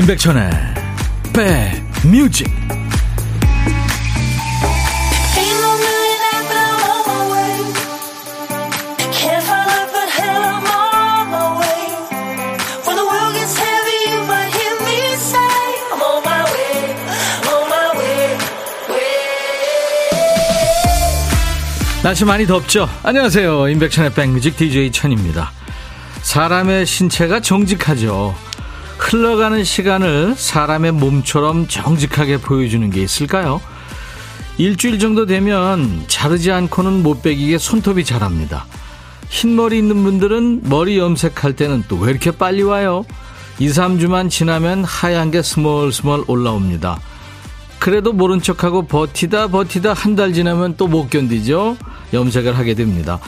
임백천의 백뮤직 날씨 많이 덥죠? 안녕하세요. 임백천의 백뮤직 DJ 천입니다. 사람의 신체가 정직하죠. 흘러가는 시간을 사람의 몸처럼 정직하게 보여주는 게 있을까요? 일주일 정도 되면 자르지 않고는 못 빼기게 손톱이 자랍니다. 흰머리 있는 분들은 머리 염색할 때는 또 왜 이렇게 빨리 와요? 2, 3주만 지나면 하얀 게 스멀스멀 올라옵니다. 그래도 모른 척하고 버티다 버티다 한 달 지나면 또 못 견디죠. 염색을 하게 됩니다.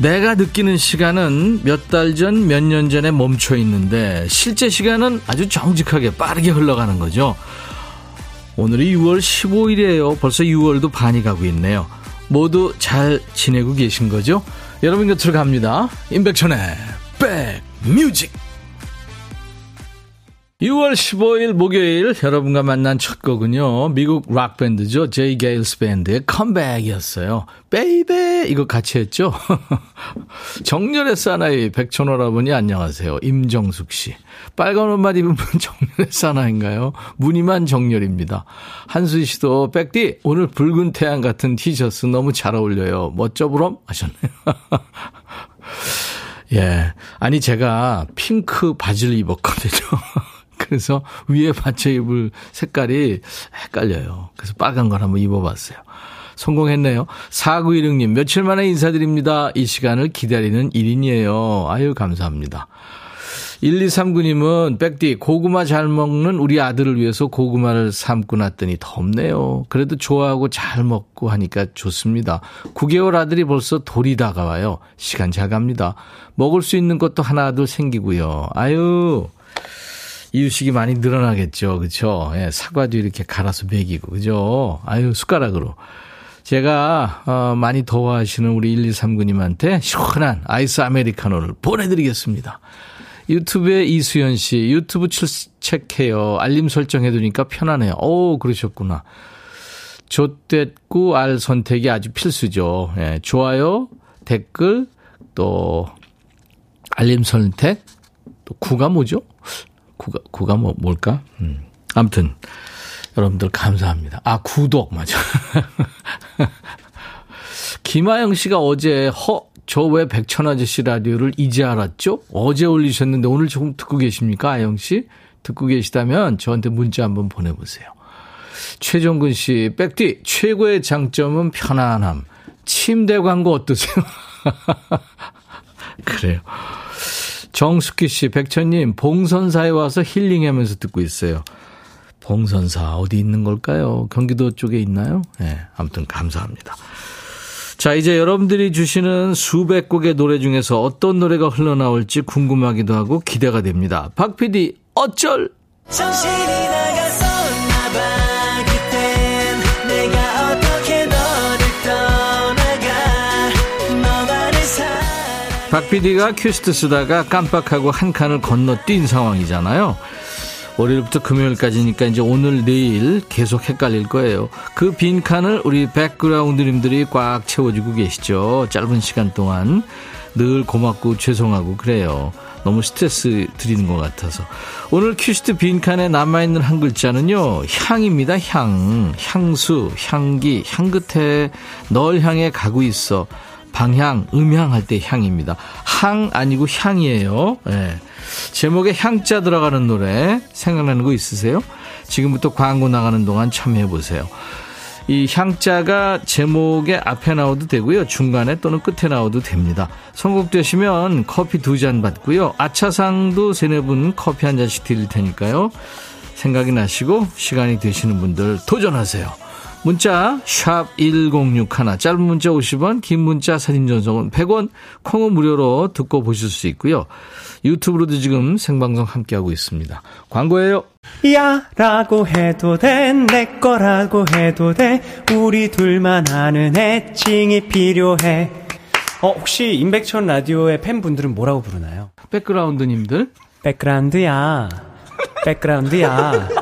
내가 느끼는 시간은 몇 달 전, 몇 년 전에 멈춰 있는데 실제 시간은 아주 정직하게 빠르게 흘러가는 거죠. 오늘이 6월 15일이에요. 벌써 6월도 반이 가고 있네요. 모두 잘 지내고 계신 거죠? 여러분 곁으로 갑니다. 임백천의 백뮤직 6월 15일 목요일 여러분과 만난 첫 곡은요. 미국 락 밴드죠. 제이 게일스 밴드의 Come Back이었어요. Baby 이거 같이 했죠. 정렬의 사나이 백천호라보니 안녕하세요. 임정숙 씨. 빨간 옷만 입은 분 정렬의 사나인가요? 무늬만 정렬입니다. 한수희 씨도 백디 오늘 붉은 태양 같은 티셔츠 너무 잘 어울려요. 멋져 보럼 하셨네요. 예. 아니 제가 핑크 바지를 입었거든요. 그래서 위에 받쳐 입을 색깔이 헷갈려요. 그래서 빨간 걸 한번 입어봤어요. 성공했네요. 4916님, 며칠 만에 인사드립니다. 이 시간을 기다리는 1인이에요. 아유, 감사합니다. 1239님은 백디 고구마 잘 먹는 우리 아들을 위해서 고구마를 삶고 났더니 덥네요. 그래도 좋아하고 잘 먹고 하니까 좋습니다. 9개월 아들이 벌써 돌이 다가와요. 시간 잘 갑니다. 먹을 수 있는 것도 하나둘 생기고요. 아유 이유식이 많이 늘어나겠죠. 그렇죠? 예, 사과도 이렇게 갈아서 먹이고 그죠? 아유 숟가락으로. 제가 어, 많이 더워하시는 우리 1239님한테 시원한 아이스 아메리카노를 보내드리겠습니다. 유튜브에 이수연 씨, 유튜브 출첵해요. 알림 설정해두니까 편하네요. 오, 그러셨구나. 조댓구 알 선택이 아주 필수죠. 예, 좋아요, 댓글, 또 알림 선택, 또 구가 뭐죠? 구가, 구가 뭐, 뭘까? 음. 아무튼, 여러분들 감사합니다. 아, 구독, 맞아. 김하영 씨가 어제 허, 저 왜 백천 아저씨 라디오를 이제 알았죠? 어제 올리셨는데 오늘 조금 듣고 계십니까, 아영 씨? 듣고 계시다면 저한테 문자 한번 보내보세요. 최종근 씨, 백디, 최고의 장점은 편안함. 침대 광고 어떠세요? 그래요. 정숙기 씨, 백천님, 봉선사에 와서 힐링하면서 듣고 있어요. 봉선사, 어디 있는 걸까요? 경기도 쪽에 있나요? 예, 네, 아무튼 감사합니다. 자, 이제 여러분들이 주시는 수백 곡의 노래 중에서 어떤 노래가 흘러나올지 궁금하기도 하고 기대가 됩니다. 박 PD, 어쩔! 정신이 박 PD가 퀴스트 쓰다가 깜빡하고 한 칸을 건너뛴 상황이잖아요. 월요일부터 금요일까지니까 이제 오늘 내일 계속 헷갈릴 거예요. 그 빈 칸을 우리 백그라운드님들이 꽉 채워주고 계시죠. 짧은 시간 동안 늘 고맙고 죄송하고 그래요. 너무 스트레스 드리는 것 같아서. 오늘 퀴스트 빈칸에 남아있는 한 글자는요, 향입니다, 향. 향수, 향기, 향긋해. 널 향해 가고 있어. 방향, 음향 할 때 향입니다. 항 아니고 향이에요. 네. 제목에 향자 들어가는 노래 생각나는 거 있으세요? 지금부터 광고 나가는 동안 참여해 보세요. 이 향자가 제목의 앞에 나오도 되고요. 중간에 또는 끝에 나오도 됩니다. 선곡되시면 커피 두 잔 받고요. 아차상도 세네 분 커피 한 잔씩 드릴 테니까요. 생각이 나시고 시간이 되시는 분들 도전하세요. 문자 1061, 짧은 문자 50원, 긴 문자 사진 전송은 100원, 콩은 무료로 듣고 보실 수 있고요. 유튜브로도 지금 생방송 함께하고 있습니다. 광고예요. 야 라고 해도 돼 내 거라고 해도 돼 우리 둘만 아는 애칭이 필요해 어 혹시 임백천 라디오의 팬분들은 뭐라고 부르나요? 백그라운드님들? 백그라운드야 백그라운드야.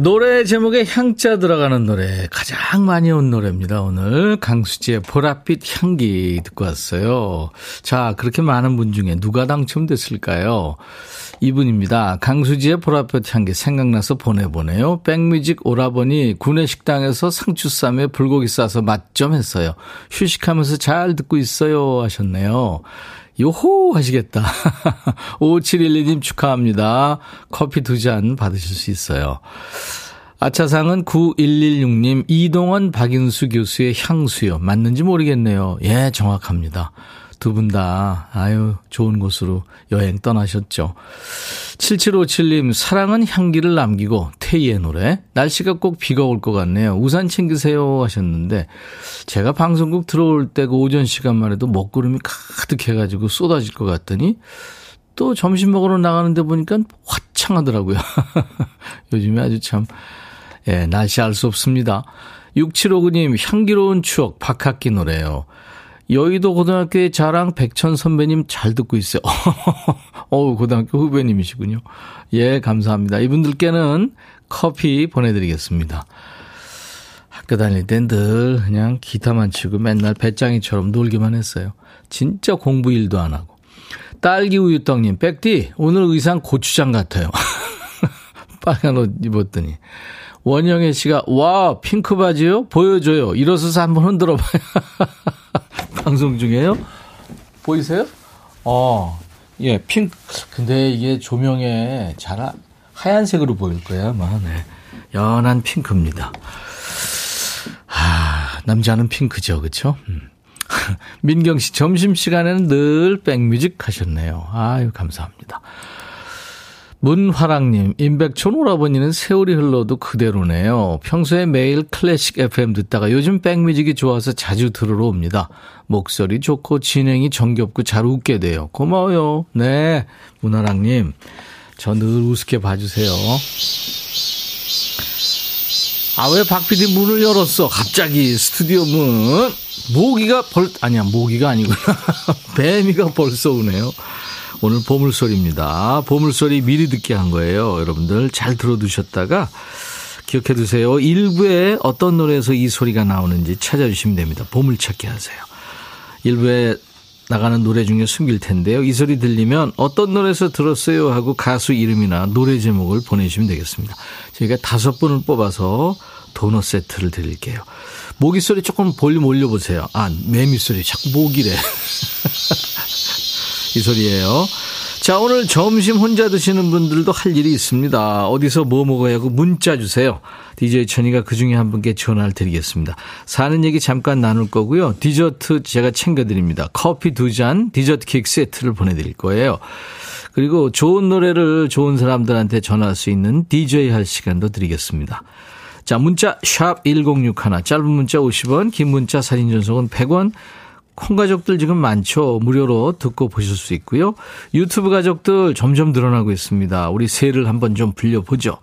노래 제목에 향자 들어가는 노래 가장 많이 온 노래입니다. 오늘 강수지의 보랏빛 향기 듣고 왔어요. 자, 그렇게 많은 분 중에 누가 당첨됐을까요? 이분입니다. 강수지의 보랏빛 향기 생각나서 보내보네요. 백뮤직 오라버니 구내식당에서 상추쌈에 불고기 싸서 맛 좀 했어요. 휴식하면서 잘 듣고 있어요 하셨네요. 요호 하시겠다. 5712님 축하합니다. 커피 두 잔 받으실 수 있어요. 아차상은 9116님 이동원 박인수 교수의 향수요. 맞는지 모르겠네요. 예, 정확합니다. 두 분 다, 아유, 좋은 곳으로 여행 떠나셨죠. 7757님, 사랑은 향기를 남기고, 태희의 노래. 날씨가 꼭 비가 올 것 같네요. 우산 챙기세요 하셨는데, 제가 방송국 들어올 때 그 오전 시간만 해도 먹구름이 가득 해가지고 쏟아질 것 같더니, 또 점심 먹으러 나가는데 보니까 화창하더라고요. 요즘에 아주 참, 예, 날씨 알 수 없습니다. 6759님, 향기로운 추억, 박학기 노래요. 여의도 고등학교의 자랑 백천 선배님 잘 듣고 있어요. 어우, 고등학교 후배님이시군요. 예, 감사합니다. 이분들께는 커피 보내드리겠습니다. 학교 다닐 땐 늘 그냥 기타만 치고 맨날 배짱이처럼 놀기만 했어요. 진짜 공부 일도 안 하고. 딸기 우유떡님, 백디, 오늘 의상 고추장 같아요. 빨간 옷 입었더니. 원영애 씨가, 와, 핑크 바지요? 보여줘요. 일어서서 한번 흔들어 봐요. 방송 중에요? 보이세요? 어, 예, 핑크. 근데 이게 조명에 잘 하얀색으로 보일 거야, 아마. 네. 연한 핑크입니다. 아, 남자는 핑크죠, 그쵸? 음. 민경 씨, 점심시간에는 늘 백뮤직 하셨네요. 아유, 감사합니다. 문화랑님, 임백촌 오라버니는 세월이 흘러도 그대로네요. 평소에 매일 클래식 FM 듣다가 요즘 백뮤직이 좋아서 자주 들으러 옵니다. 목소리 좋고 진행이 정겹고 잘 웃게 돼요. 고마워요. 네, 문화랑님. 저 늘 우습게 봐주세요. 아, 왜 박PD 문을 열었어? 갑자기 스튜디오 문. 모기가 벌, 아니야, 모기가 아니구나. 뱀이가 벌써 오네요. 오늘 보물소리입니다. 보물소리 미리 듣게 한 거예요. 여러분들 잘 들어두셨다가 기억해 두세요. 일부에 어떤 노래에서 이 소리가 나오는지 찾아주시면 됩니다. 보물찾기 하세요. 일부에 나가는 노래 중에 숨길 텐데요. 이 소리 들리면 어떤 노래에서 들었어요 하고 가수 이름이나 노래 제목을 보내주시면 되겠습니다. 저희가 다섯 분을 뽑아서 도넛 세트를 드릴게요. 모기 소리 조금 볼륨 올려보세요. 아, 매미 소리. 자꾸 모기래. 이 소리예요. 자, 오늘 점심 혼자 드시는 분들도 할 일이 있습니다. 어디서 뭐 먹어야 하고 문자 주세요. DJ 천이가 그 중에 한 분께 전화를 드리겠습니다. 사는 얘기 잠깐 나눌 거고요. 디저트 제가 챙겨드립니다. 커피 두 잔, 디저트 케이크 세트를 보내드릴 거예요. 그리고 좋은 노래를 좋은 사람들한테 전할 수 있는 DJ 할 시간도 드리겠습니다. 자, 문자 샵 1061, 짧은 문자 50원, 긴 문자 사진 전송은 100원, 콩 가족들 지금 많죠. 무료로 듣고 보실 수 있고요. 유튜브 가족들 점점 늘어나고 있습니다. 우리 세를 한번 좀 불려보죠.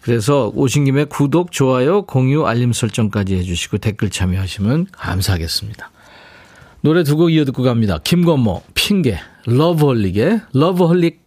그래서 오신 김에 구독, 좋아요, 공유, 알림 설정까지 해주시고 댓글 참여하시면 감사하겠습니다. 노래 두 곡 이어 듣고 갑니다. 김건모, 핑계, 러브홀릭의 러브홀릭.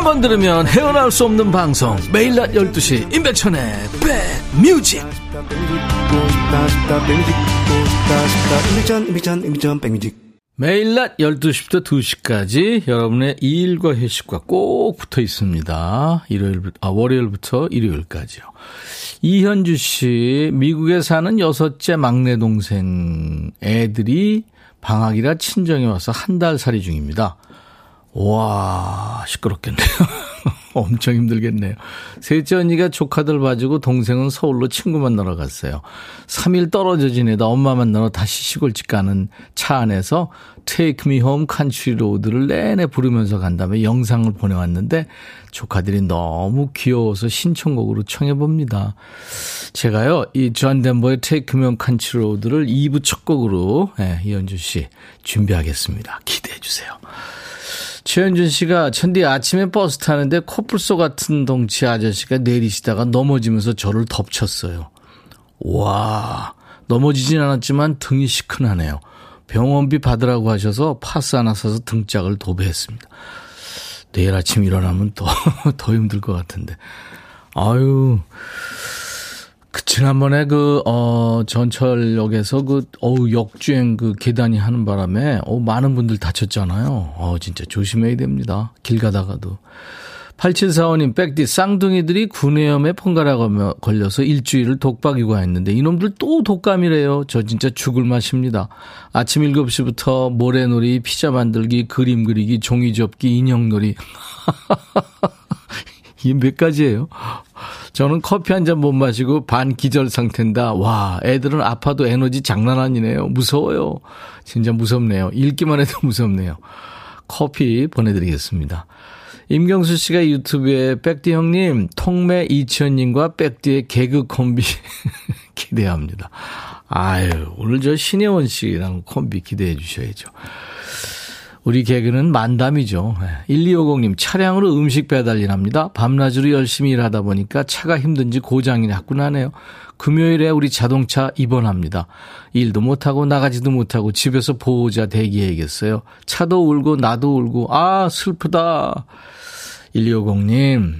한 번 들으면 헤어나올 수 없는 방송 매일 낮 12시 임백천의 백뮤직 매일 낮 12시부터 2시까지 여러분의 일과 회식과 꼭 붙어 있습니다. 일요일, 아, 월요일부터 일요일까지요. 이현주 씨, 미국에 사는 여섯째 막내 동생 애들이 방학이라 친정에 와서 한 달 살이 중입니다. 와, 시끄럽겠네요. 엄청 힘들겠네요. 셋째 언니가 조카들 봐주고 동생은 서울로 친구 만나러 갔어요. 3일 떨어져 지내다 엄마 만나러 다시 시골집 가는 차 안에서 Take Me Home Country Road를 내내 부르면서 간 다음에 영상을 보내왔는데 조카들이 너무 귀여워서 신청곡으로 청해봅니다. 제가요, 이 존 덴버의 Take Me Home Country Road를 2부 첫 곡으로, 네, 이현주 씨 준비하겠습니다. 기대해 주세요. 최현준 씨가 천디 아침에 버스 타는데 코뿔소 같은 덩치 아저씨가 내리시다가 넘어지면서 저를 덮쳤어요. 와, 넘어지진 않았지만 등이 시큰하네요. 병원비 받으라고 하셔서 파스 하나 사서 등짝을 도배했습니다. 내일 아침 일어나면 더, 더 힘들 것 같은데. 아유, 그 지난번에 그 어 전철역에서 그 어우 역주행 그 계단이 하는 바람에 어 많은 분들 다쳤잖아요. 어 진짜 조심해야 됩니다. 길 가다가도. 8745님, 백디, 쌍둥이들이 구내염에 번갈아 걸려서 일주일을 독박 육아했는데, 이놈들 또 독감이래요. 저 진짜 죽을 맛입니다. 아침 7시부터 모래놀이, 피자 만들기, 그림 그리기, 종이 접기, 인형 놀이. 이게 몇 가지예요? 저는 커피 한 잔 못 마시고 반 기절 상태인다. 와, 애들은 아파도 에너지 장난 아니네요. 무서워요. 진짜 무섭네요. 읽기만 해도 무섭네요. 커피 보내드리겠습니다. 임경수 씨가 유튜브에 백디 형님, 통매 이치현님과 백디의 개그 콤비 기대합니다. 아유, 오늘 저 신혜원 씨랑 콤비 기대해 주셔야죠. 우리 개그는 만담이죠. 1250님, 차량으로 음식 배달일 합니다. 밤낮으로 열심히 일하다 보니까 차가 힘든지 고장이 자꾸 나네요. 금요일에 우리 자동차 입원합니다. 일도 못하고 나가지도 못하고 집에서 보호자 대기해야겠어요. 차도 울고 나도 울고, 아, 슬프다. 1250님,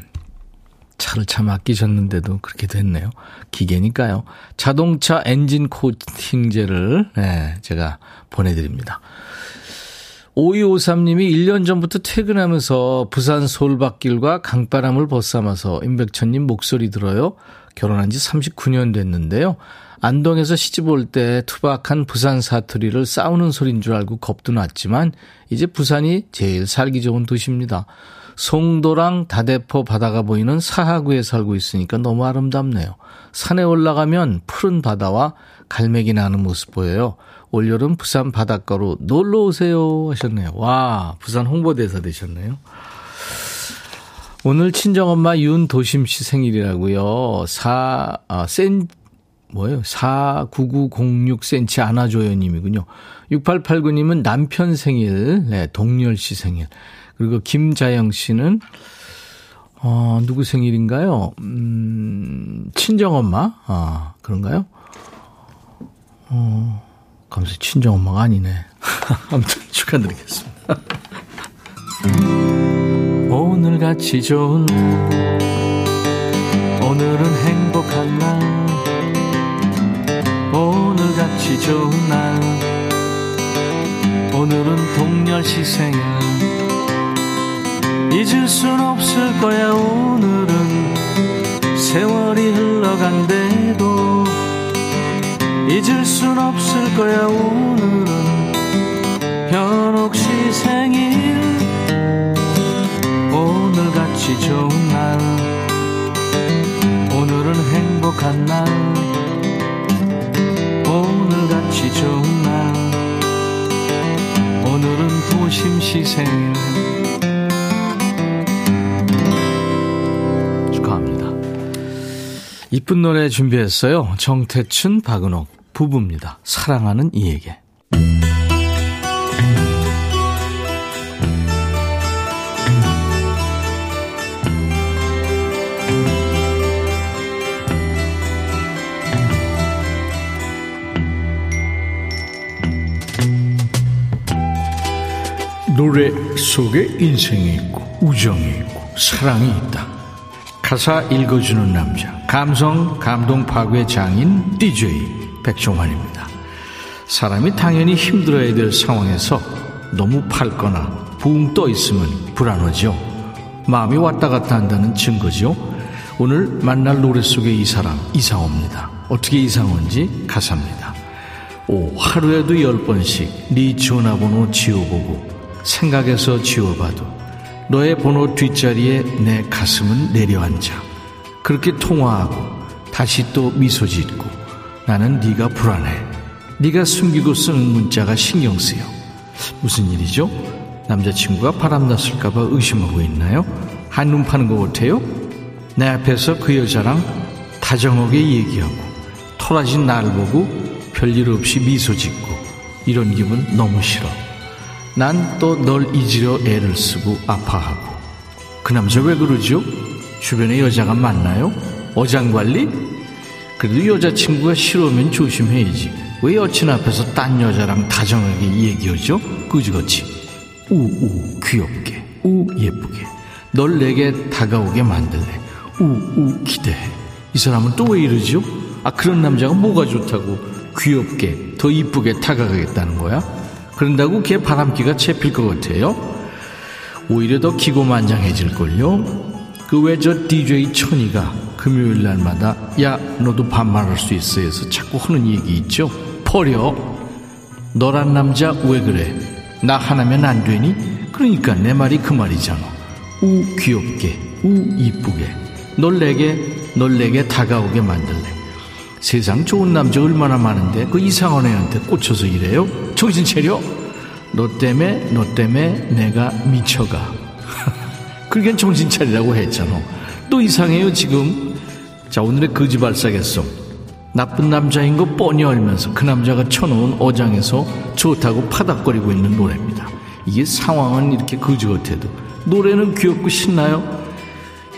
차를 참 아끼셨는데도 그렇게 됐네요. 기계니까요. 자동차 엔진 코팅제를, 네, 제가 보내드립니다. 5253님이 1년 전부터 퇴근하면서 부산 서울밭길과 강바람을 벗삼아서 임백천님 목소리 들어요. 결혼한 지 39년 됐는데요. 안동에서 시집 올 때 투박한 부산 사투리를 싸우는 소린 줄 알고 겁도 났지만 이제 부산이 제일 살기 좋은 도시입니다. 송도랑 다대포 바다가 보이는 사하구에 살고 있으니까 너무 아름답네요. 산에 올라가면 푸른 바다와 갈매기 나는 모습 보여요. 올여름 부산 바닷가로 놀러 오세요 하셨네요. 와, 부산 홍보대사 되셨네요. 오늘 친정엄마 윤도심 씨 생일이라고요. 4, 아, 센, 뭐예요? 49906cm 안아줘요 님이군요. 6889님은 남편 생일, 네, 동열 씨 생일. 그리고 김자영 씨는, 어, 누구 생일인가요? 음, 친정엄마? 아, 그런가요? 어, 감사 친정 엄마가 아니네. 아무튼 축하드리겠습니다. 오늘같이 좋은 오늘은 행복한 날. 오늘같이 좋은 날. 오늘은 동렬시 생일 잊을 순 없을 거야 오늘은. 세월이 흘러간대도 잊을 순 없을 거야 오늘은. 현옥시 생일. 오늘같이 좋은 날. 오늘은 행복한 날. 오늘같이 좋은 날. 오늘은 도심 시 생일. 축하합니다. 이쁜 노래 준비했어요. 정태춘 박은옥 부부입니다. 사랑하는 이에게. 노래 속에 인생이 있고 우정이 있고 사랑이 있다. 가사 읽어주는 남자 감성 감동 파괴 장인 DJ 백종환입니다. 사람이 당연히 힘들어야 될 상황에서 너무 밝거나 붕 떠 있으면 불안하죠. 마음이 왔다 갔다 한다는 증거죠. 오늘 만날 노래 속의 이 사람 이상호입니다. 어떻게 이상호인지 가사입니다. 오 하루에도 열 번씩 네 전화번호 지워보고 생각에서 지워봐도 너의 번호 뒷자리에 내 가슴은 내려앉아 그렇게 통화하고 다시 또 미소 짓고 나는 네가 불안해 네가 숨기고 쓰는 문자가 신경 쓰여 무슨 일이죠? 남자친구가 바람났을까봐 의심하고 있나요? 한눈 파는 것 같아요? 내 앞에서 그 여자랑 다정하게 얘기하고 토라진 나를 보고 별일 없이 미소 짓고 이런 기분 너무 싫어 난 또 널 잊으려 애를 쓰고 아파하고 그 남자 왜 그러죠? 주변에 여자가 많나요? 어장관리? 그래도 여자친구가 싫으면 조심해야지 왜 여친 앞에서 딴 여자랑 다정하게 얘기하죠? 그지같이 우우 귀엽게 우 예쁘게 널 내게 다가오게 만들래 우우 기대해 이 사람은 또 왜 이러죠? 아 그런 남자가 뭐가 좋다고 귀엽게 더 이쁘게 다가가겠다는 거야? 그런다고 걔 바람기가 채필 것 같아요? 오히려 더 기고만장해질걸요? 그 왜 저 DJ 천이가 금요일 날마다 야 너도 반말할 수 있어 해서 자꾸 하는 얘기 있죠? 버려 너란 남자 왜 그래? 나 하나면 안 되니? 그러니까 내 말이 그 말이잖아 우 귀엽게 우 이쁘게 널 내게 널 내게 다가오게 만들래 세상 좋은 남자 얼마나 많은데 그 이상한 애한테 꽂혀서 이래요? 정신 차려 너 때문에 너 때문에 내가 미쳐가 그러니까 정신 차리라고 했잖아. 또 이상해요 지금. 자 오늘의 거지 발사겠어 나쁜 남자인 거 뻔히 알면서 그 남자가 쳐놓은 어장에서 좋다고 파닥거리고 있는 노래입니다. 이게 상황은 이렇게 거지 같아도. 노래는 귀엽고 신나요?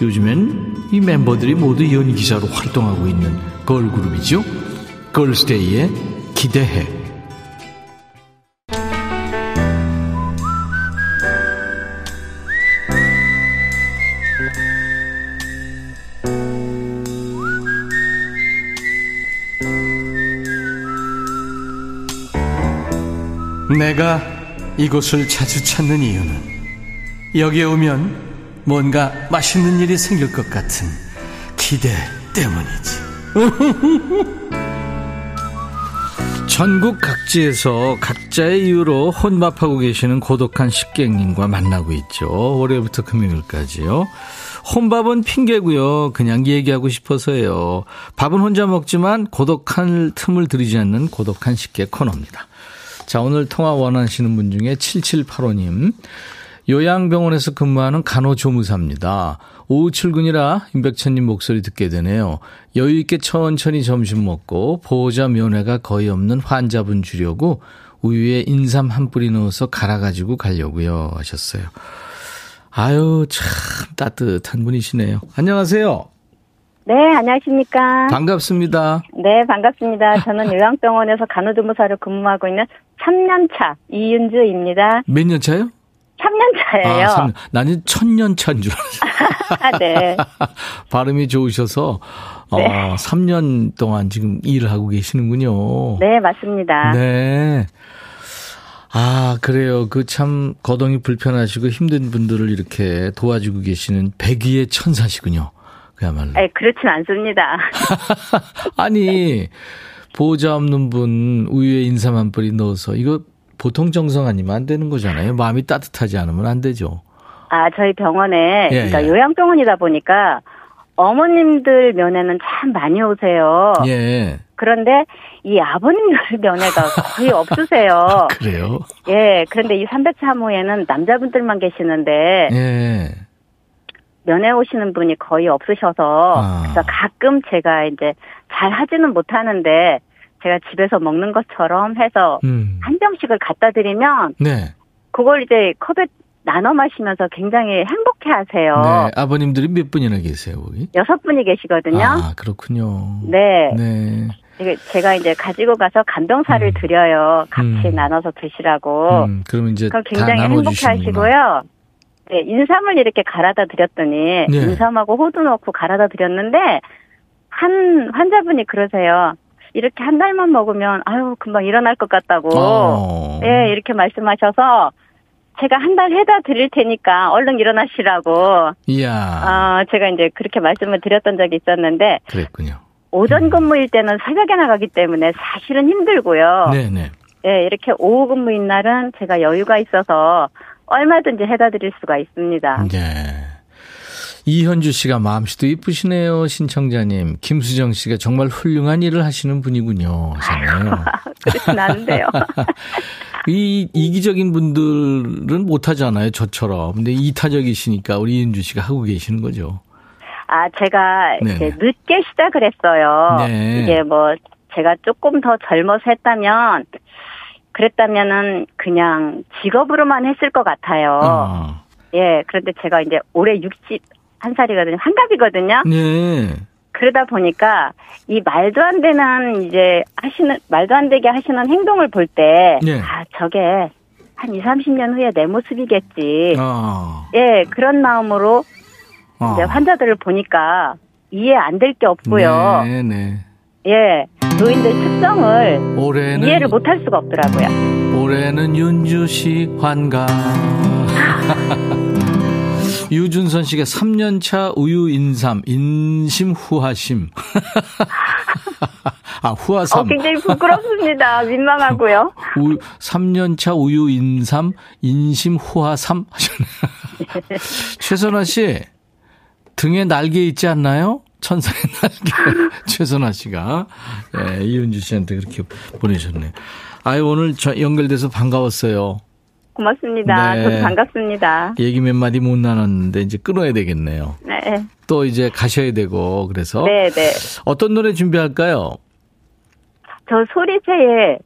요즘엔 이 멤버들이 모두 연기자로 활동하고 있는 걸그룹이죠. 걸스데이의 기대해. 내가 이곳을 자주 찾는 이유는 여기에 오면 뭔가 맛있는 일이 생길 것 같은 기대 때문이지. 전국 각지에서 각자의 이유로 혼밥하고 계시는 고독한 식객님과 만나고 있죠. 월요일부터 금요일까지요. 혼밥은 핑계고요. 그냥 얘기하고 싶어서요. 밥은 혼자 먹지만 고독한 틈을 들이지 않는 고독한 식객 코너입니다. 자, 오늘 통화 원하시는 분 중에 7785님. 요양병원에서 근무하는 간호조무사입니다. 오후 출근이라 임백천님 목소리 듣게 되네요. 여유있게 천천히 점심 먹고 보호자 면회가 거의 없는 환자분 주려고 우유에 인삼 한 뿌리 넣어서 갈아가지고 가려고요. 하셨어요. 아유, 참 따뜻한 분이시네요. 안녕하세요. 네, 안녕하십니까. 반갑습니다. 네, 반갑습니다. 저는 요양병원에서 간호조무사로 근무하고 있는 3년차 이윤주입니다. 몇 년 차요? 3년 차예요. 아, 3년. 나는 천년 차인 줄 알았어요. 아, 네. 발음이 좋으셔서 어, 네. 어, 3년 동안 지금 일을 하고 계시는군요. 네, 맞습니다. 네. 아, 그래요. 그 참 거동이 불편하시고 힘든 분들을 이렇게 도와주고 계시는 백위의 천사시군요. 그야말로. 네, 그렇진 않습니다. 아니, 보호자 없는 분 우유에 인삼 한 뿌리 넣어서 이거 보통 정성 아니면 안 되는 거잖아요. 마음이 따뜻하지 않으면 안 되죠. 아, 저희 병원에 예, 그러니까 예. 요양병원이다 보니까 어머님들 면회는 참 많이 오세요. 예. 그런데 이 아버님들 면회가 거의 없으세요. 아, 그래요? 예. 그런데 이 303호에는 남자분들만 계시는데 예. 면회 오시는 분이 거의 없으셔서 아. 그래서 가끔 제가 이제 잘 하지는 못하는데 제가 집에서 먹는 것처럼 해서 음. 한 병씩을 갖다 드리면 네. 그걸 이제 컵에 나눠 마시면서 굉장히 행복해 하세요. 네, 아버님들이 몇 분이나 계세요, 거기? 여섯 분이 계시거든요. 아, 그렇군요. 네. 네. 제가 이제 가지고 가서 간병사를 음. 드려요. 같이 음. 나눠서 드시라고. 음, 그러면 이제 그럼 굉장히 행복해 하시고요. 네, 인삼을 이렇게 갈아다 드렸더니 네. 인삼하고 호두 넣고 갈아다 드렸는데 한 환자분이 그러세요. 이렇게 한 달만 먹으면 아유 금방 일어날 것 같다고 어. 예 이렇게 말씀하셔서 제가 한 달 해다 드릴 테니까 얼른 일어나시라고 이야 어, 제가 이제 그렇게 말씀을 드렸던 적이 있었는데 그랬군요. 오전 음. 근무일 때는 새벽에 나가기 때문에 사실은 힘들고요. 네네. 예, 이렇게 오후 근무인 날은 제가 여유가 있어서 얼마든지 해다 드릴 수가 있습니다. 네. 이현주 씨가 마음씨도 이쁘시네요, 신청자님. 김수정 씨가 정말 훌륭한 일을 하시는 분이군요. 하셨네요. 그렇진 않은데요. 이 이기적인 분들은 못하잖아요, 저처럼. 근데 이타적이시니까 우리 이현주 씨가 하고 계시는 거죠. 아, 제가 네네. 이제 늦게 시작을 했어요. 네. 이게 뭐 제가 조금 더 젊어서 했다면 그랬다면은 그냥 직업으로만 했을 것 같아요. 어. 예, 그런데 제가 이제 올해 61살이거든요. 한갑이거든요. 네. 그러다 보니까 이 말도 안 되는 이제 하시는 말도 안 되게 하시는 행동을 볼 때, 네. 아 저게 한 2, 30년 후에 내 모습이겠지. 어. 예, 그런 마음으로 어. 이제 환자들을 보니까 이해 안 될 게 없고요. 네, 네. 예, 노인들 특성을 올해는, 이해를 못할 수가 없더라고요. 올해는 윤주 씨 환가. 유준선 씨가 3년차 우유 인삼, 인심 후하심. 아, 후하삼. 어, 굉장히 부끄럽습니다. 민망하고요. 우, 3년차 우유 인삼, 인심 후하삼 하셨네요. 최선아 씨, 등에 날개 있지 않나요? 천사의 날개. 최선아 씨가. 예, 이은주 씨한테 그렇게 보내셨네요. 아유, 오늘 저 연결돼서 반가웠어요. 고맙습니다. 네. 저도 반갑습니다. 얘기 몇 마디 못 나눴는데 이제 끊어야 되겠네요. 네. 또 이제 가셔야 되고 그래서. 네, 네. 어떤 노래 준비할까요? 저 소리새의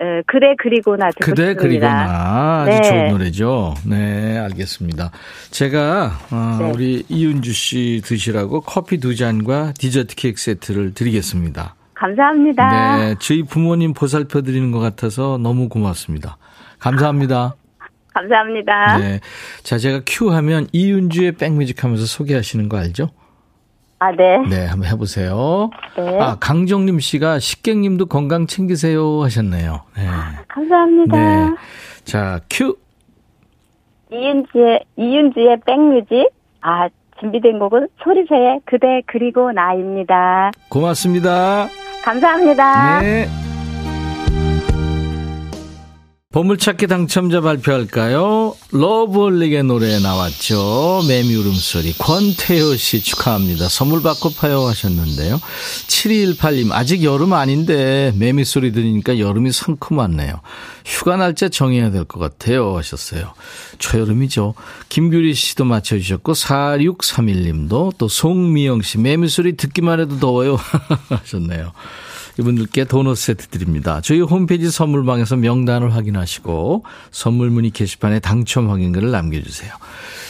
에, 그래 그리고나 듣고 그래 그리고나 아주 네. 좋은 노래죠. 네, 알겠습니다. 제가 어, 네. 우리 이윤주 씨 드시라고 커피 두 잔과 디저트 케이크 세트를 드리겠습니다. 감사합니다. 네, 저희 부모님 보살펴 드리는 것 같아서 너무 고맙습니다. 감사합니다. 감사합니다. 네. 자, 제가 큐 하면 이윤주의 백뮤직 하면서 소개하시는 거 알죠? 아, 네. 네, 한번 해보세요. 네. 아, 강정림 씨가 식객님도 건강 챙기세요 하셨네요. 네. 감사합니다. 네. 자, 큐. 이윤주의, 이윤주의 백뮤직. 아, 준비된 곡은 소리새의 그대 그리고 나입니다. 고맙습니다. 감사합니다. 네. 보물찾기 당첨자 발표할까요? 러브홀릭의 노래 나왔죠. 매미 울음소리. 권태효 씨 축하합니다. 선물 받고 파요 하셨는데요. 7218님, 아직 여름 아닌데 매미 소리 들으니까 여름이 상큼 왔네요. 휴가 날짜 정해야 될 것 같아요. 하셨어요. 초여름이죠. 김규리 씨도 맞춰주셨고, 4631님도 또 송미영 씨, 매미 소리 듣기만 해도 더워요. 하셨네요. 이분들께 도넛 세트 드립니다. 저희 홈페이지 선물방에서 명단을 확인하시고 선물 문의 게시판에 당첨 확인글을 남겨주세요.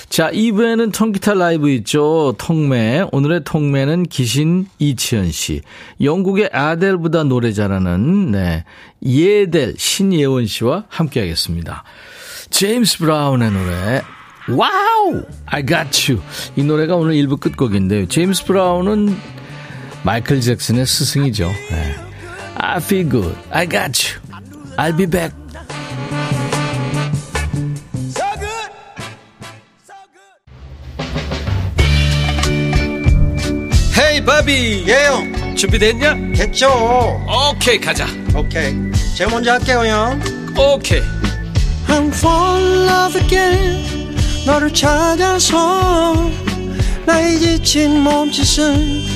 자, 2부에는 통기타 라이브 있죠. 통매. 오늘의 통매는 기신 이치현 씨. 영국의 아델보다 노래 잘하는, 네. 예델 신예원 씨와 함께 하겠습니다. 제임스 브라운의 노래. 와우! I got you. 이 노래가 오늘 1부 끝곡인데요. 제임스 브라운은 마이클 잭슨의 스승이죠. 네. I feel good. I got you. I'll be back. 헤이 바비 예영 준비됐냐? 됐죠 오케이 가자 오케이 제가 먼저 할게요 형 오케이 I'm fall in love again 너를 찾아서 나의 지친 몸짓은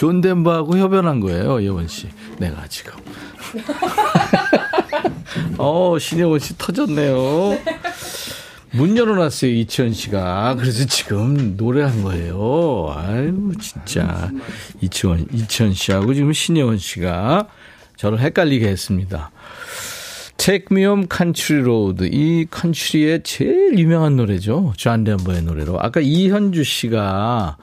존 덴버하고 협연한 거예요, 예원 씨. 내가 지금. 어, 신예원 씨 터졌네요. 문 열어놨어요, 이치현 씨가. 그래서 지금 노래한 거예요. 아유, 진짜. 이치원, 이치현 씨하고 지금 신예원 씨가 저를 헷갈리게 했습니다. Take Me Home Country Road. 이 country의 제일 유명한 노래죠. 존 덴버의 노래로. 아까 이현주 씨가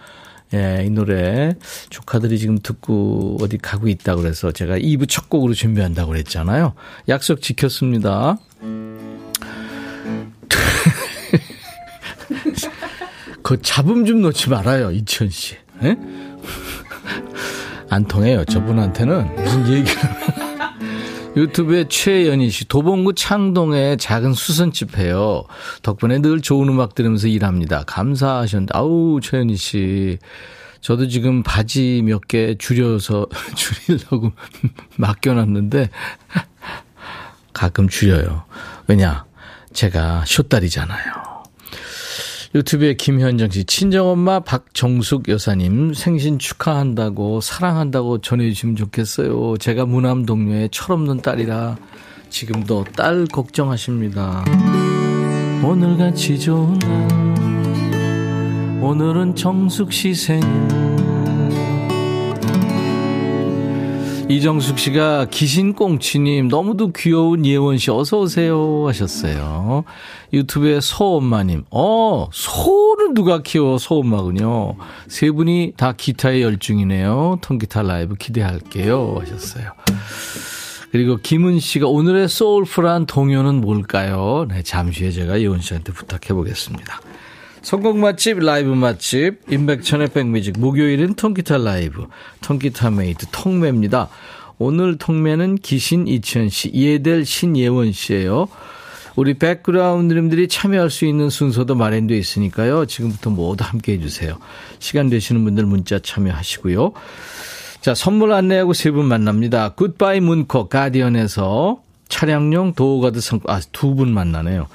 예, 이 노래 조카들이 지금 듣고 어디 가고 있다 그래서 제가 2부 첫 곡으로 준비한다고 그랬잖아요. 약속 지켰습니다. 그 잡음 좀 놓지 말아요, 이천 씨. 예? 안 통해요. 저분한테는 무슨 얘기를. 유튜브에 최연희 씨, 도봉구 창동에 작은 수선집 해요. 덕분에 늘 좋은 음악 들으면서 일합니다. 감사하셨는데, 아우, 최연희 씨. 저도 지금 바지 몇 개 줄여서 줄이려고 맡겨놨는데, 가끔 줄여요. 왜냐? 제가 쇼딸이잖아요. 유튜브에 김현정 씨, 친정엄마 박정숙 여사님 생신 축하한다고 사랑한다고 전해주시면 좋겠어요. 제가 무남 동료의 철없는 딸이라 지금도 딸 걱정하십니다. 오늘같이 좋은 날 오늘은 정숙 씨 생일 이정숙 씨가 기신꽁치님 너무도 귀여운 예원 씨 어서 오세요 하셨어요. 유튜브에 소엄마님 어 소를 누가 키워 소엄마군요. 세 분이 다 기타의 열중이네요. 통기타 라이브 기대할게요 하셨어요. 그리고 김은 씨가 오늘의 soulful한 동요는 뭘까요? 네, 잠시 후에 제가 예원 씨한테 부탁해 보겠습니다. 선곡 맛집, 라이브 맛집, 임백천의 백뮤직, 목요일은 통기타 라이브, 통기타 mate 통매입니다. 오늘 통매는 기신 이치현 씨, 예델 신예원 씨예요. 우리 백그라운드님들이 참여할 수 있는 순서도 마련되어 있으니까요. 지금부터 모두 함께 해주세요. 시간 되시는 분들 문자 참여하시고요. 자, 선물 안내하고 세 분 만납니다. 굿바이 문코 가디언에서 차량용 door guard 상품, 아, 두 분 만나네요.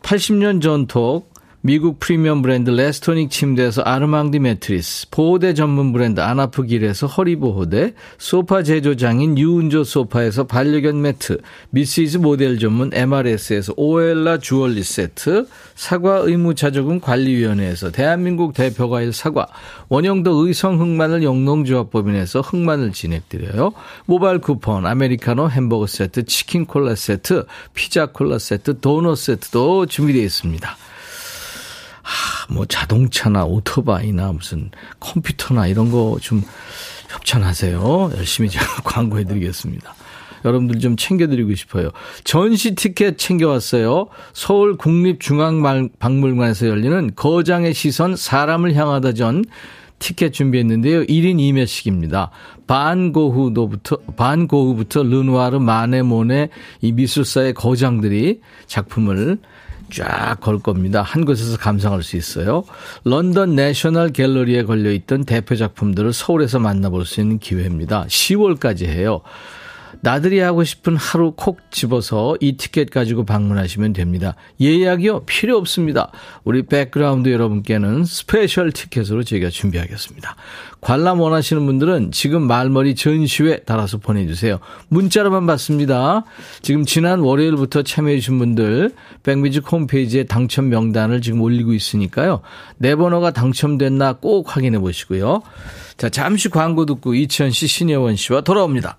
80년 전통 미국 프리미엄 브랜드 레스토닉 침대에서 아르망디 매트리스, 보호대 전문 브랜드 아나프길에서 허리보호대, 소파 제조장인 유운조 소파에서 반려견 매트, 미시즈 모델 전문 MRS에서 오엘라 주얼리 세트, 사과 의무자조금 관리위원회에서 대한민국 대표과일 사과, 원형도 의성 흑마늘 영농조합법인에서 흑마늘 진행드려요. 모바일 쿠폰, 아메리카노 햄버거 세트, 치킨 콜라 세트, 피자 콜라 세트, 도넛 세트도 준비되어 있습니다. 하, 뭐 자동차나 오토바이나 무슨 컴퓨터나 이런 거 좀 협찬하세요. 열심히 제가 광고해 드리겠습니다. 여러분들 좀 챙겨드리고 싶어요. 전시 티켓 챙겨왔어요. 서울 국립중앙박물관에서 열리는 거장의 시선 사람을 향하다 전 티켓 준비했는데요. 1인 2매씩입니다. 반고흐도부터, 반고흐부터 르누아르, 마네, 모네, 이 미술사의 거장들이 작품을 쫙 걸 겁니다. 한 곳에서 감상할 수 있어요. 런던 내셔널 갤러리에 걸려있던 대표 작품들을 서울에서 만나볼 수 있는 기회입니다. 10월까지 해요. 나들이 하고 싶은 하루 콕 집어서 이 티켓 가지고 방문하시면 됩니다. 예약이요? 필요 없습니다. 우리 백그라운드 여러분께는 special 티켓으로 저희가 준비하겠습니다. 관람 원하시는 분들은 지금 말머리 전시회 달아서 보내주세요. 문자로만 받습니다. 지금 지난 월요일부터 참여해주신 분들 백뮤직 홈페이지에 당첨 명단을 지금 올리고 있으니까요. 내 번호가 당첨됐나 꼭 확인해 보시고요. 자, 잠시 광고 듣고 이치현 씨, 신예원 씨와 돌아옵니다.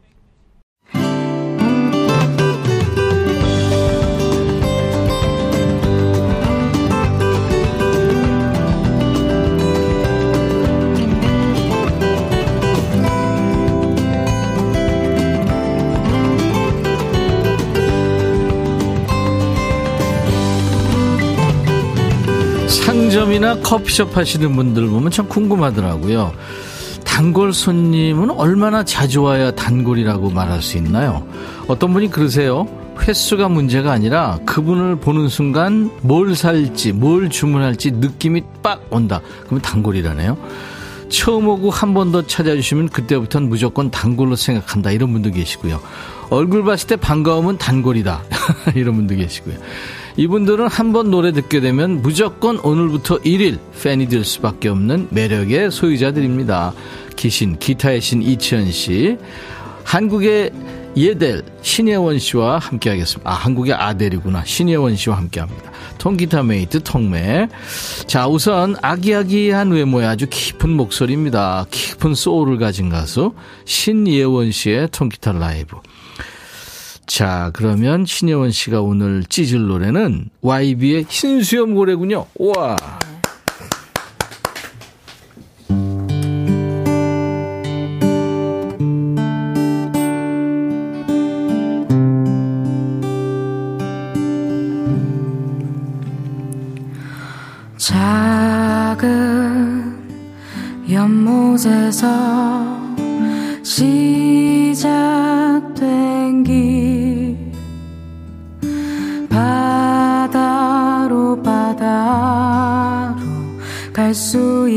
상점이나 커피숍 하시는 분들 보면 참 궁금하더라고요. 단골 손님은 얼마나 자주 와야 단골이라고 말할 수 있나요? 어떤 분이 그러세요. 횟수가 문제가 아니라 그분을 보는 순간 뭘 살지, 뭘 주문할지 느낌이 빡 온다. 그러면 단골이라네요. 처음 오고 한 번 더 찾아주시면 그때부터는 무조건 단골로 생각한다. 이런 분도 계시고요. 얼굴 봤을 때 반가우면 단골이다. 이런 분도 계시고요. 이분들은 한 번 노래 듣게 되면 무조건 오늘부터 1일 팬이 될 수밖에 없는 매력의 소유자들입니다. 기신, 기타의 신 이치현 씨. 한국의 예델 신예원 씨와 함께 하겠습니다. 아, 한국의 아델이구나. 신예원 씨와 함께 합니다. 통기타 메이트 통매. 자, 우선 아기아기한 외모에 아주 깊은 목소리입니다. 깊은 소울을 가진 가수 신예원 씨의 통기타 라이브. 자, 그러면 신예원 씨가 오늘 찢을 노래는 YB의 흰 수염 고래군요. 우와. 연못에서 시작 갈수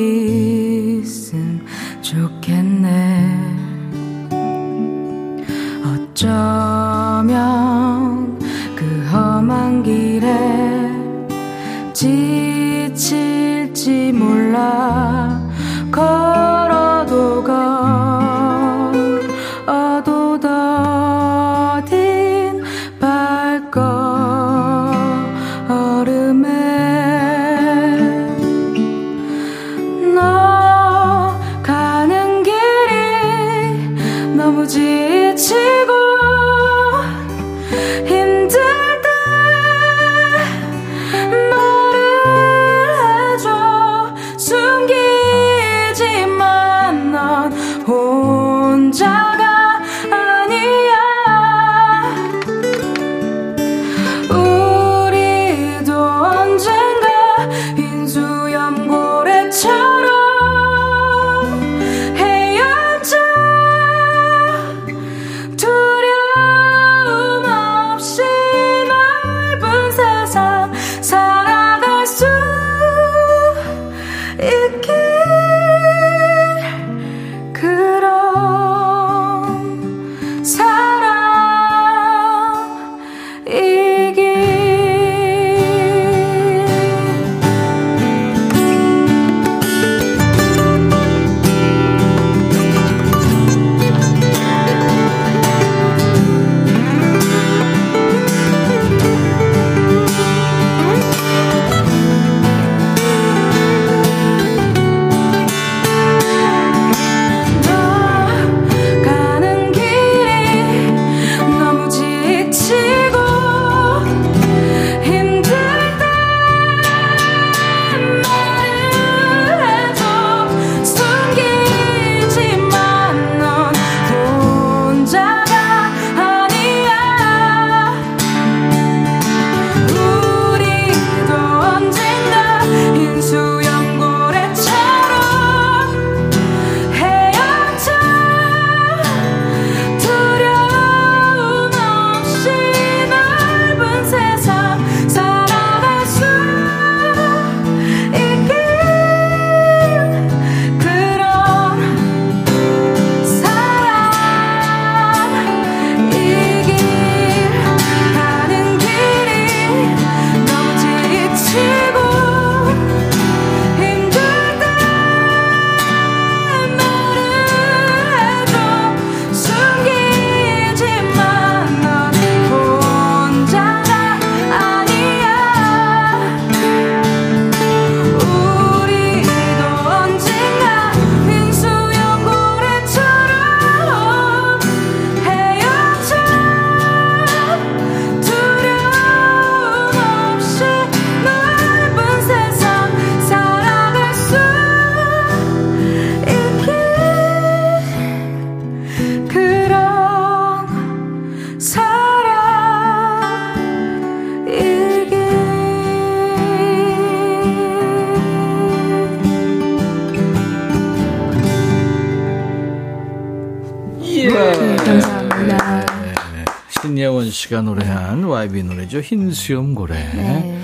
YB 노래죠. 흰 수염 고래. 네.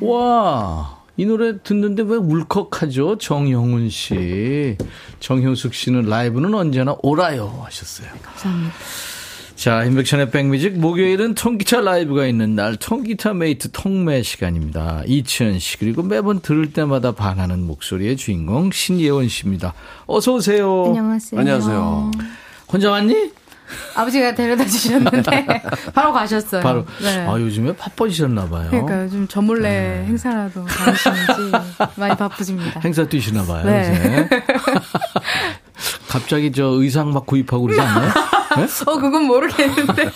와, 이 노래 듣는데 왜 울컥하죠? 정영훈 씨. 정효숙 씨는 라이브는 언제나 오라요 하셨어요. 감사합니다. 자, 임백천의 백뮤직 목요일은 통기타 라이브가 있는 날 통기타 메이트 통매 시간입니다. 이치현 씨 그리고 매번 들을 때마다 반하는 목소리의 주인공 신예원 씨입니다. 어서 오세요. 안녕하세요. 안녕하세요. 혼자 왔니? 아버지가 데려다 주셨는데 바로 가셨어요. 바로. 네. 아, 요즘에 바빠지셨나 봐요. 그러니까 요즘 저 몰래 행사라도 다니시는지 많이 바쁘십니다. 행사 뛰시나 봐요. 네. 요새. 갑자기 저 의상 막 구입하고 그러지 않나요? 네? 어 그건 모르겠는데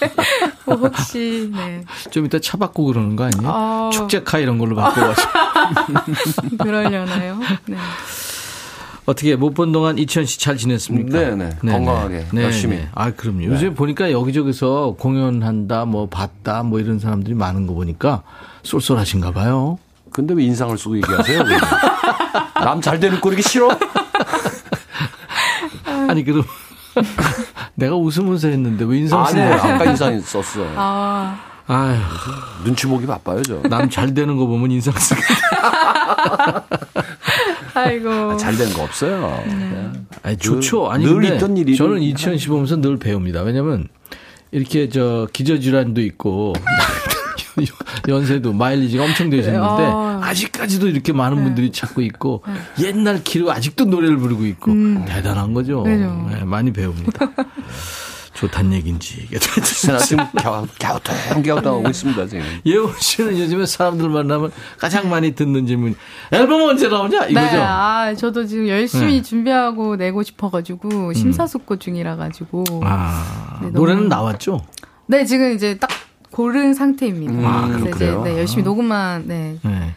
뭐 혹시 네 좀 이따 차 바꾸고 그러는 거 아니에요? 어. 축제카 이런 걸로 바꿔가지고. 그러려나요? 네. 어떻게 못 본 동안 이천 씨 잘 지냈습니까? 네, 네. 건강하게 열심히. 네. 아, 그럼요. 요새 보니까 여기저기서 공연한다, 뭐 봤다, 뭐 이런 사람들이 많은 거 보니까 쏠쏠하신가 봐요. 근데 왜 인상을 쓰고 얘기하세요? 남 잘 되는 꼴이기 싫어? 아니, 그럼 내가 웃으면서 했는데 왜 인상 쓰는. 거야? 아까 인상 썼어. 아 아휴, 눈치 보기 바빠요, 저. 남 잘 되는 거 보면 인상 쓰게. 아이고 잘 되는 거 없어요. 아니, 좋죠. 아니, 늘 있던 일이 저는 이치현 씨 보면서 늘 배웁니다. 왜냐면 이렇게 저 기저질환도 있고 연세도 마일리지가 엄청 되셨는데 어. 아직까지도 이렇게 많은 분들이 찾고 있고 옛날 기로 아직도 노래를 부르고 있고 대단한 거죠. 네, 많이 배웁니다. 좋단 얘기인지 이게 제가 지금 갸우, 갸우뚱 갸우뚱하고 있습니다, 지금. 예원 씨는 요즘에 사람들 만나면 가장 많이 듣는 질문이 앨범 언제 나오냐 이거죠. 네, 아, 저도 지금 열심히 네. 준비하고 내고 싶어가지고 심사숙고 중이라 가지고. 아, 네, 노래는 나왔죠. 네, 지금 이제 딱 고른 상태입니다. 아, 그래서 이제 그렇군요. 네, 열심히 녹음만, 네. 네.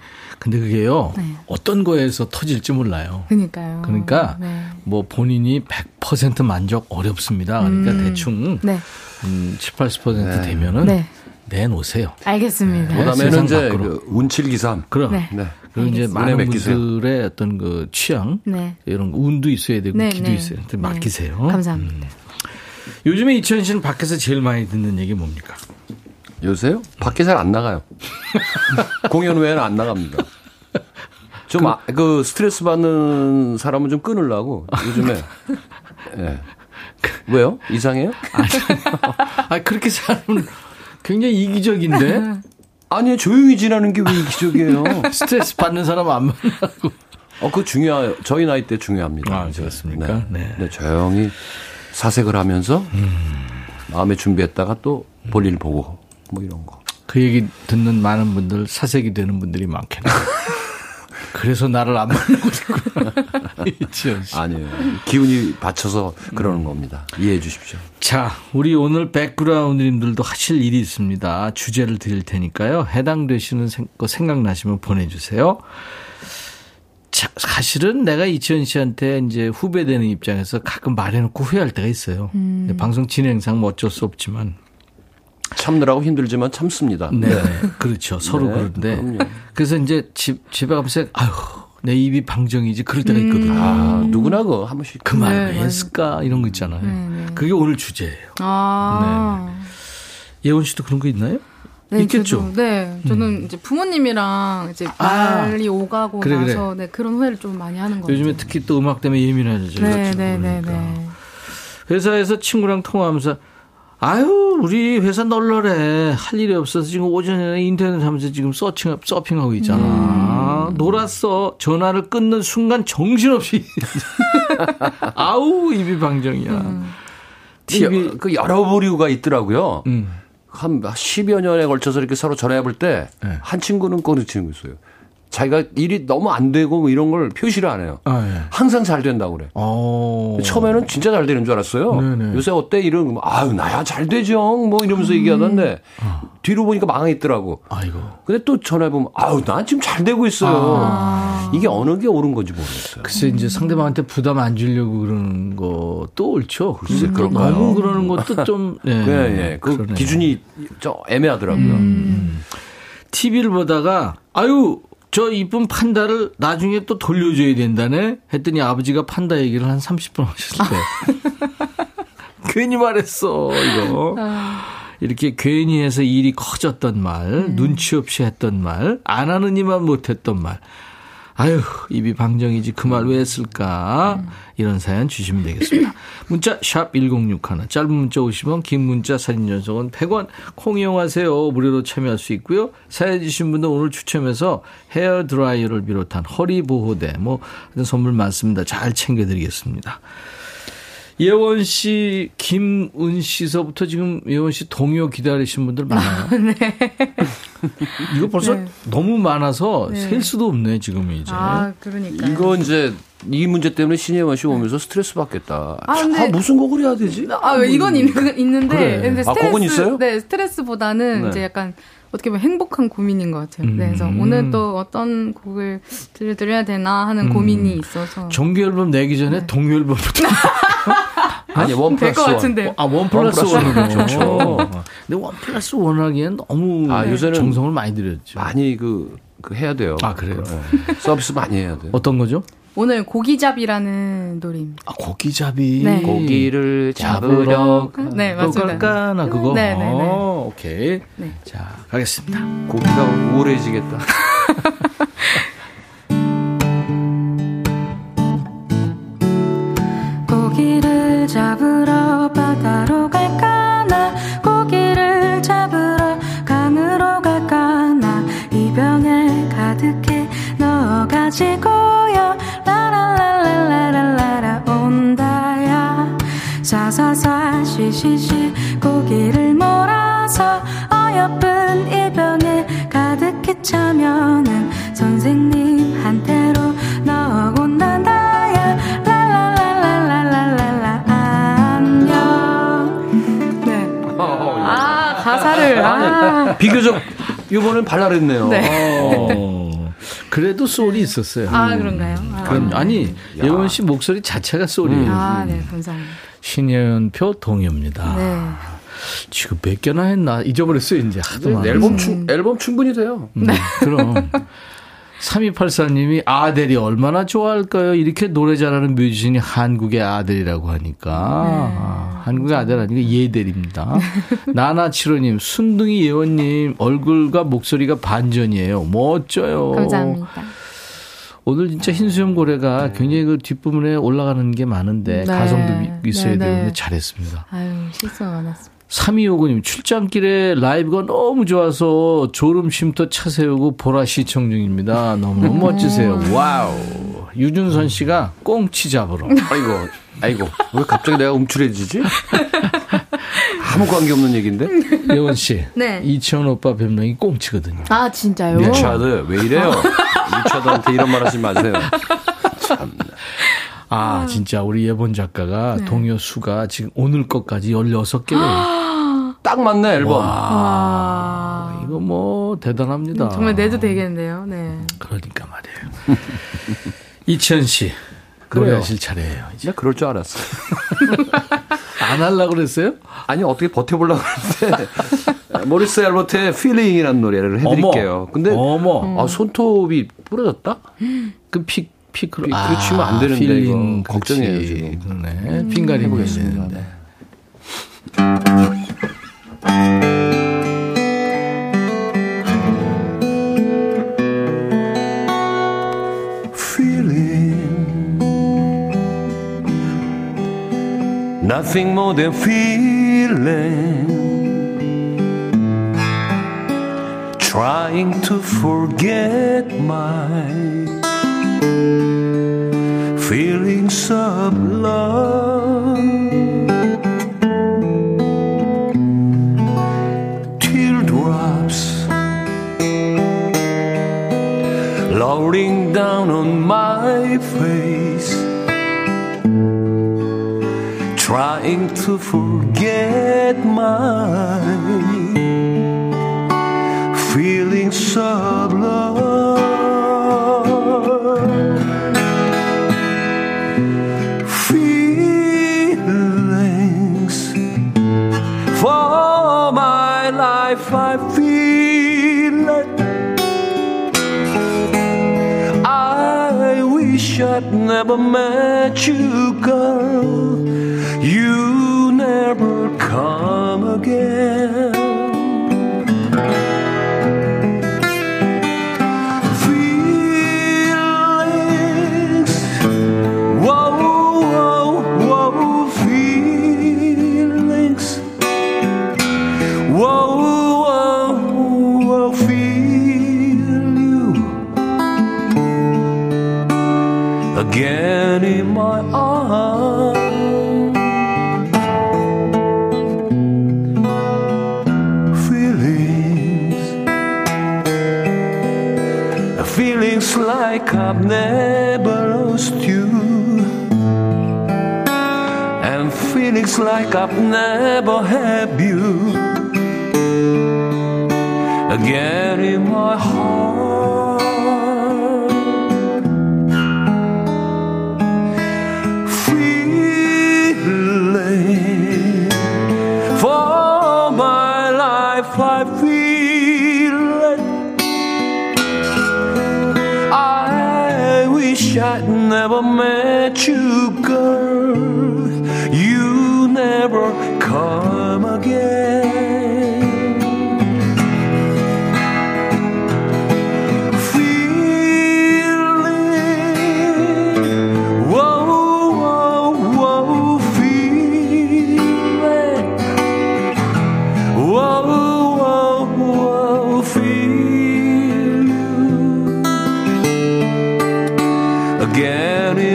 근데 그게요 네. 어떤 거에서 터질지 몰라요. 그니까요. 그러니까 네. 뭐 본인이 100% 만족 어렵습니다. 그러니까 음. 대충 네. 음, 7, 80% 되면은 네. 내놓으세요. 알겠습니다. 네. 그다음에는 이제. 그 운칠기삼. 그럼 네. 네. 그리고 이제. 많은. 분들의 어떤 그 취향 네. 이런 거 운도 있어야 되고 네, 기도 네. 있어야 되는데 네. 맡기세요. 감사합니다. 음. 요즘에 이천 씨는 밖에서 제일 많이 듣는 얘기 뭡니까? 요새요? 밖에 잘 안 나가요. 공연 외에는 안 나갑니다. 좀, 그, 아, 그 스트레스 받는 사람은 좀 끊으려고 요즘에. 예. 왜요? 이상해요? 아 그렇게 살면 굉장히 이기적인데 아니, 조용히 지나는 게 왜 이기적이에요? 스트레스 받는 사람 안 만나고. 어, 그거 중요해요. 저희 나이 때 중요합니다. 아, 그렇습니까? 네. 네. 네, 조용히 사색을 하면서 마음에 준비했다가 또 볼일 보고 뭐 이런 거. 그 얘기 듣는 많은 분들 사색이 되는 분들이 많겠네요. 그래서 나를 안 만나고 있구나. 이치현 씨. 아니에요. 기운이 받쳐서 그러는 겁니다. 이해해 주십시오. 자, 우리 오늘 백그라운드님들도 하실 일이 있습니다. 주제를 드릴 테니까요. 해당되시는 생- 거 생각나시면 보내주세요. 자, 사실은 내가 이치현 씨한테 이제 후배 되는 입장에서 가끔 말해놓고 후회할 때가 있어요. 근데 방송 진행상 뭐 어쩔 수 없지만. 참느라고 힘들지만 참습니다. 네. 그렇죠. 서로 네, 그런데. 그럼요. 그래서 이제 집, 집에 가면서, 아휴, 내 입이 방정이지. 그럴 때가 있거든요. 아, 누구나 그 한 번씩. 그말 네, 왜. 했을까? 이런 거 있잖아요. 네, 네. 그게 오늘 주제예요. 아. 예원 씨도 그런 거 있나요? 네, 있겠죠. 저도, 네, 저는 이제 부모님이랑 이제 아. 빨리 오가고 그래, 그래. 나서 네, 그런 후회를 좀 많이 하는 거죠. 요즘에 특히 또 음악 때문에 예민해져요. 네, 네, 네, 그러니까. 네. 회사에서 친구랑 통화하면서 아유 우리 회사 널널해 할 일이 없어서 지금 오전에 인터넷 하면서 지금 서칭 서핑하고 있잖아 놀았어 전화를 끊는 순간 정신없이 아우 입이 방정이야 TV 그 여러 부류가 있더라고요. 음. 한 10여 년에 걸쳐서 이렇게 서로 전화해 볼때한 네. 친구는 꺼내치는 거 있어요. 자기가 일이 너무 안 되고 뭐 이런 걸 표시를 안 해요. 아, 예. 항상 잘 된다고 그래. 어. 처음에는 진짜 잘 되는 줄 알았어요. 네네. 요새 어때? 이런 거, 아유, 나야 잘 되죠. 뭐 이러면서 얘기하던데, 뒤로 보니까 망했더라고. 아이고 근데 또 전화해보면, 아유, 난 지금 잘 되고 있어요. 아. 이게 어느 게 옳은 건지 모르겠어요. 글쎄 이제 상대방한테 부담 안 주려고 그러는 것도 옳죠 글쎄, 음, 그런가요? 너무 그러는 것도 좀 예, 예, 예. 그 그러네요. 기준이 좀 애매하더라고요. TV를 보다가 아유 저 이쁜 판다를 나중에 또 돌려줘야 된다네? 했더니 아버지가 판다 얘기를 한 30분 하셨을 때. 괜히 말했어 이거. 이렇게 괜히 해서 일이 커졌던 말 눈치 없이 했던 말 안 하느니만 못했던 말 아유, 입이 방정이지 그 말 왜 했을까? 이런 사연 주시면 되겠습니다. 문자 샵 1061, 짧은 문자 50원, 긴 문자 사진 전송은 100원, 콩 이용하세요. 무료로 참여할 수 있고요. 사연 주신 분들 오늘 추첨해서 헤어 드라이어를 비롯한 허리 보호대, 뭐, 선물 많습니다. 잘 챙겨 드리겠습니다. 예원 씨, 김은 씨서부터 지금 예원 씨 동요 기다리신 분들 많아요. 네. 이거 벌써 네. 너무 많아서 네. 셀 수도 없네, 지금 이제. 아, 그러니까. 이거 이제 이 문제 때문에 신예원 씨 오면서 스트레스 받겠다. 아, 근데, 아 무슨 곡을 해야 되지? 아, 왜 이건 있, 있는데. 그래. 근데 스트레스, 아, 곡은 있어요? 네, 스트레스보다는 네. 이제 약간 어떻게 보면 행복한 고민인 것 같아요. 네, 그래서 음. 오늘 또 어떤 곡을 들려드려야 되나 하는 음. 고민이 있어서. 정규 앨범 내기 전에 네. 동요 앨범부터. 아니 one plus one. 같은데. 아 one plus one은 좋죠. 근데 one plus one 하기엔 너무 아, 요새는 정성을 많이 들였죠. 많이 그, 그 해야 돼요. 아 그래요. 네. 서비스 많이 해야 돼요. 어떤 거죠? 오늘 고기잡이라는 노래입니다. 아, 고기잡이. 네. 고기를 잡으려. 네, 맞습니다. 그까나 그거. 네, 네, 네. 어, 오케이. 네. 자, 가겠습니다. 고기가 우울해지겠다. 고기를 잡으러 바다로 갈까 나 고기를 잡으러 강으로 갈까 나 이 병에 가득해 넣어가지고 사사사 시시시 고기를 몰아서 어여쁜 이 병에 가득히 차면은 선생님한테로 넣어온단다야 라라라라라라라 안녕 네. 아 가사를 아. 비교적 이번엔 발랄했네요. 네. 어. 그래도 소울이 있었어요. 아, 그런가요? 아, 그럼, 아니, 야. 예원 씨 목소리 자체가 소울이에요. 음. 아, 네, 감사합니다. 신예원표 동요입니다. 네. 지금 몇 개나 했나 잊어버렸어요, 이제. 하도 많 앨범, 충, 앨범 충분히 돼요. 음, 네. 그럼. 3284님이 아델이 얼마나 좋아할까요? 이렇게 노래 잘하는 뮤지션이 한국의 아델이라고 하니까. 네. 아, 한국의 아델 아니고 예델입니다. 나나치로님, 순둥이 예원님, 얼굴과 목소리가 반전이에요. 멋져요. 감사합니다. 오늘 진짜 흰수염 고래가 굉장히 그 뒷부분에 올라가는 게 많은데, 네. 가성도 있어야 네, 네. 되는데 잘했습니다. 아유, 실수가 많았습니다. 3259님, 출장길에 라이브가 너무 좋아서 졸음 쉼터 차 세우고 보라 시청 중입니다. 너무 음. 멋지세요. 와우. 유준선 씨가 꽁치 잡으러. 아이고, 아이고. 왜 갑자기 내가 움츠려지지? 아무 관계 없는 얘기인데? 예원 씨. 네. 이치원 오빠 별명이 꽁치거든요. 아, 진짜요? 리차드, 왜 이래요? 리차드한테 이런 말 하지 마세요. 참. 아, 진짜 우리 예본 작가가 네. 동요 수가 지금 오늘 것까지 16개를 딱 맞네, 앨범. 와, 와. 이거 뭐 대단합니다. 음, 정말 내도 되겠네요. 네. 그러니까 말이에요. 이치현 씨. 노래하실 차례예요. 이제 그럴 줄 알았어. 안 하려고 그랬어요? 아니, 어떻게 버텨보려고 했는데. 모리스 앨버트의 Feeling이라는 노래를 해드릴게요. 어머. 근데 어머. 아, 손톱이 부러졌다? 그 피, 피크로. 아, 그렇게 치면 안 되는데 Feeling, 걱정이에요 지금. 네, 음. finger로 해보겠습니다. 네. Nothing more than feeling Trying to forget my feelings of love. Teardrops lowering down on my face, trying to forget my feelings of love. For my life I feel it. I wish I'd never met you, girl. Again in my arms. Feelings, feelings like I've never lost you, and feelings like I've never had you again in my heart. Never met you, girl.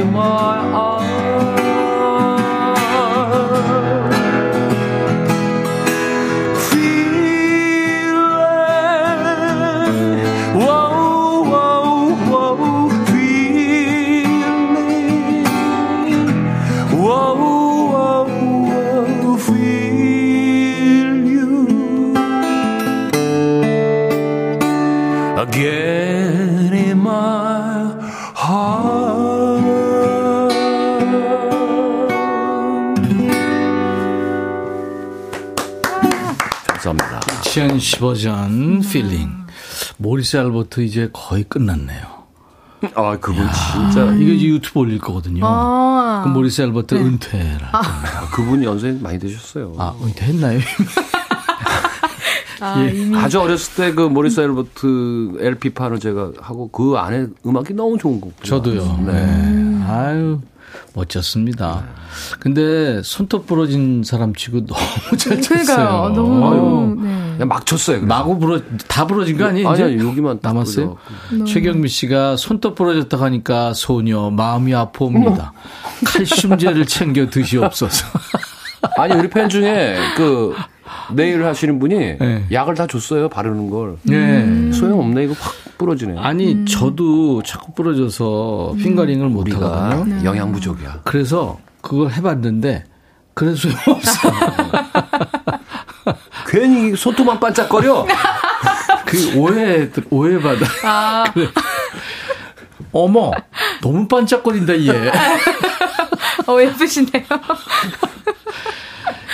my eyes. 씨 버전 Feeling. 모리스 알버트 이제 거의 끝났네요. 아, 그분 진짜. 이게 이제 유튜브 올릴 거거든요. 아. 그 모리스 알버트 네. 은퇴라. 아, 그분이 연세 많이 되셨어요. 아, 은퇴했나요? 아, 예. 아주 어렸을 때 그 모리스 엘버트 LP판을 제가 하고 그 안에 음악이 너무 좋은 곡. 저도요. 네. 아유, 멋졌습니다. 근데 손톱 부러진 사람 치고 너무 잘 쳤어요. 그러니까요. 너무 아유. 네. 그냥 막 쳤어요. 그래서. 마구 부러 다 부러진 거 아니에요? 아니, 이제? 아니, 여기만 딱 남았어요? 최경미 씨가 손톱 부러졌다고 하니까 소녀 마음이 아프옵니다. 칼슘제를 챙겨 드시옵소서. 아니, 우리 팬 중에 그 네일 하시는 분이 네. 약을 다 줬어요. 바르는 걸. 네. 소용없네. 이거 확 부러지네. 아니 저도 자꾸 부러져서 핑거링을 못 우리가 하거든요. 영양 부족이야. 그래서 그걸 해봤는데 그래서 소용없어. 괜히 손톱만 반짝거려. 그 오해 오해받아. 아, 그래. 어머 너무 반짝거린다 얘. 어, 예쁘시네요.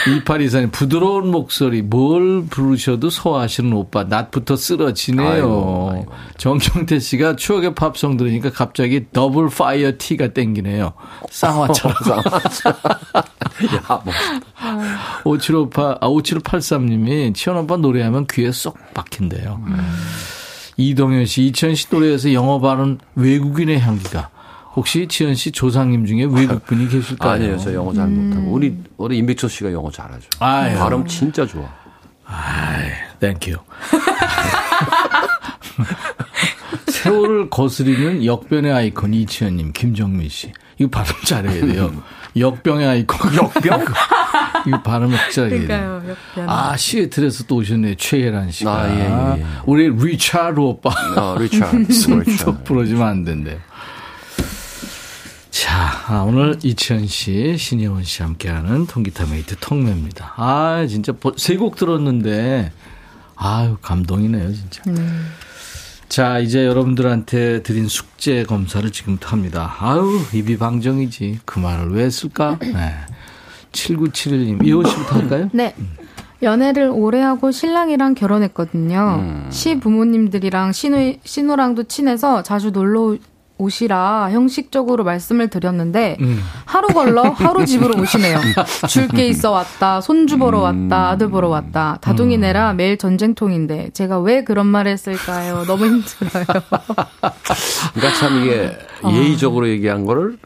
2824님 부드러운 목소리 뭘 부르셔도 소화하시는 오빠 낮부터 쓰러지네요. 아이고, 아이고. 정경태 씨가 추억의 팝송 들으니까 갑자기 double fire tea가 땡기네요. 쌍화차. 야, 뭐. 5758, 아, 5783님이 치현 오빠 노래하면 귀에 쏙 박힌대요. 이동현 씨, 이치현 씨 노래에서 영어 발음 외국인의 향기가. 혹시 치현 씨 조상님 중에 외국분이 계실까요? 아니에요. 저 영어 잘 못하고. 우리, 우리 임백천 씨가 영어 잘하죠. 아유. 발음 진짜 좋아. 아이, thank you. 세월을 거스리는 역변의 아이콘 이치현님, 김정민 씨. 이거 발음 잘해야 돼요. 역병의 아이콘. 역병? 이거 발음 잘해야 돼요. 역변. 아, 시애틀에서 또 오셨네요. 최혜란 씨가. 아, 예, 예, 예. 우리 리차드 오빠. 어, 리차드. 손톱. 부러지면 안 된대요. 자, 아, 오늘 이치현 씨, 신예원 씨 함께하는 통기타 메이트 통매입니다. 아, 진짜 세 곡 들었는데, 아유, 감동이네요, 진짜. 자, 이제 여러분들한테 드린 숙제 검사를 지금부터 합니다. 아유, 입이 방정이지. 그 말을 왜 했을까? 네. 7971님, 이호 씨부터 할까요? 네. 연애를 오래 하고 신랑이랑 결혼했거든요. 음. 시 부모님들이랑 신우, 신우랑도 친해서 자주 놀러 오시라 형식적으로 말씀을 드렸는데 음. 하루 걸러 하루 집으로 오시네요. 줄 게 있어 왔다, 손주 보러 왔다, 아들 보러 왔다. 다둥이네라 매일 전쟁통인데 제가 왜 그런 말을 했을까요? 너무 힘들어요. 그러니까 참 이게 예의적으로 얘기한 거를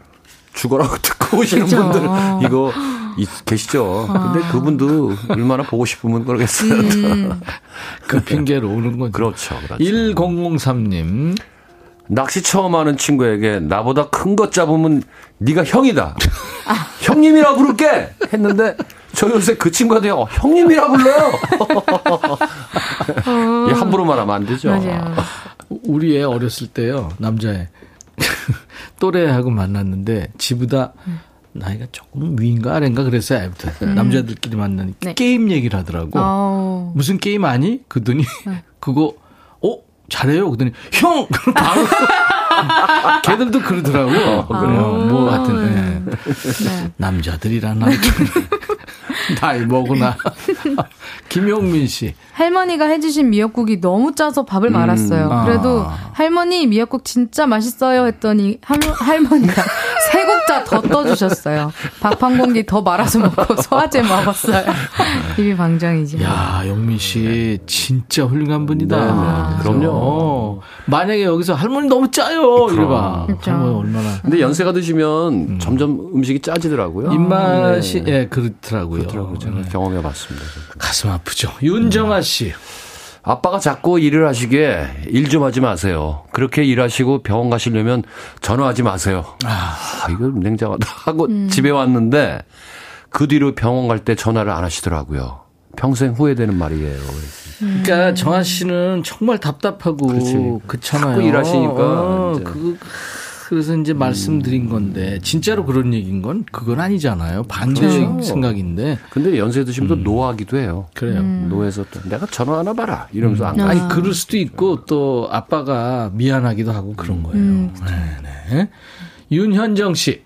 죽어라고 듣고 오시는 그죠. 분들 이거 있, 계시죠. 근데 그분도 얼마나 보고 싶으면 그러겠어요. 그 핑계로 오는 거죠. 그렇죠. 그렇죠. 1003님, 낚시 처음 하는 친구에게 나보다 큰 것 잡으면 네가 형이다. 형님이라 부를게 했는데 저 요새 그 친구한테 어, 형님이라 불러요. 이 함부로 말하면 안 되죠. 맞아요. 우리 애 어렸을 때요 남자애 또래하고 만났는데 지보다 나이가 조금 위인가 아래인가 그랬어요 애부터 남자들끼리 만나니 네. 게임 얘기를 하더라고 어. 무슨 게임 아니? 그더니 그거 어 잘해요? 그더니 형! 그럼 바로 걔들도 그러더라고 그래요? 뭐 하여튼 예. 남자들이란 아무튼 나이 먹으나 김용민 씨 할머니가 해주신 미역국이 너무 짜서 밥을 말았어요. 아. 그래도 할머니 미역국 진짜 맛있어요 했더니 할, 할머니가 세 국자 더 떠주셨어요. 밥 한 공기 더 말아서 먹고 소화제 먹었어요. 입이 방정이지. 야, 영민 씨 진짜 훌륭한 분이다. 네, 네. 그럼요. 만약에 여기서 할머니 너무 짜요. 이래 봐. 그렇죠. 할머니 얼마나 근데 연세가 드시면 점점 음식이 짜지더라고요. 입맛이 네. 예, 그렇더라고요. 그렇더라고요. 제가 네. 경험해 봤습니다. 가슴 아프죠. 윤정아 씨. 아빠가 자꾸 일을 하시기에 일 좀 하지 마세요. 그렇게 일하시고 병원 가시려면 전화하지 마세요. 아, 이거 냉정하다 하고 집에 왔는데 그 뒤로 병원 갈 때 전화를 안 하시더라고요. 평생 후회되는 말이에요. 그러니까 정아 씨는 정말 답답하고 그렇지. 그렇잖아요. 자꾸 일하시니까 어. 그 그래서 이제 말씀드린 건데 진짜로 그런 얘기인 건 그건 아니잖아요. 반대 그렇죠. 생각인데 근데 연세 드시면 또 노하기도 해요. 그래요. 노에서 또 내가 전화 하나 봐라 이러면서 안 아니 가요. 그럴 수도 있고 또 아빠가 미안하기도 하고 그런 거예요. 네 네. 윤현정 씨.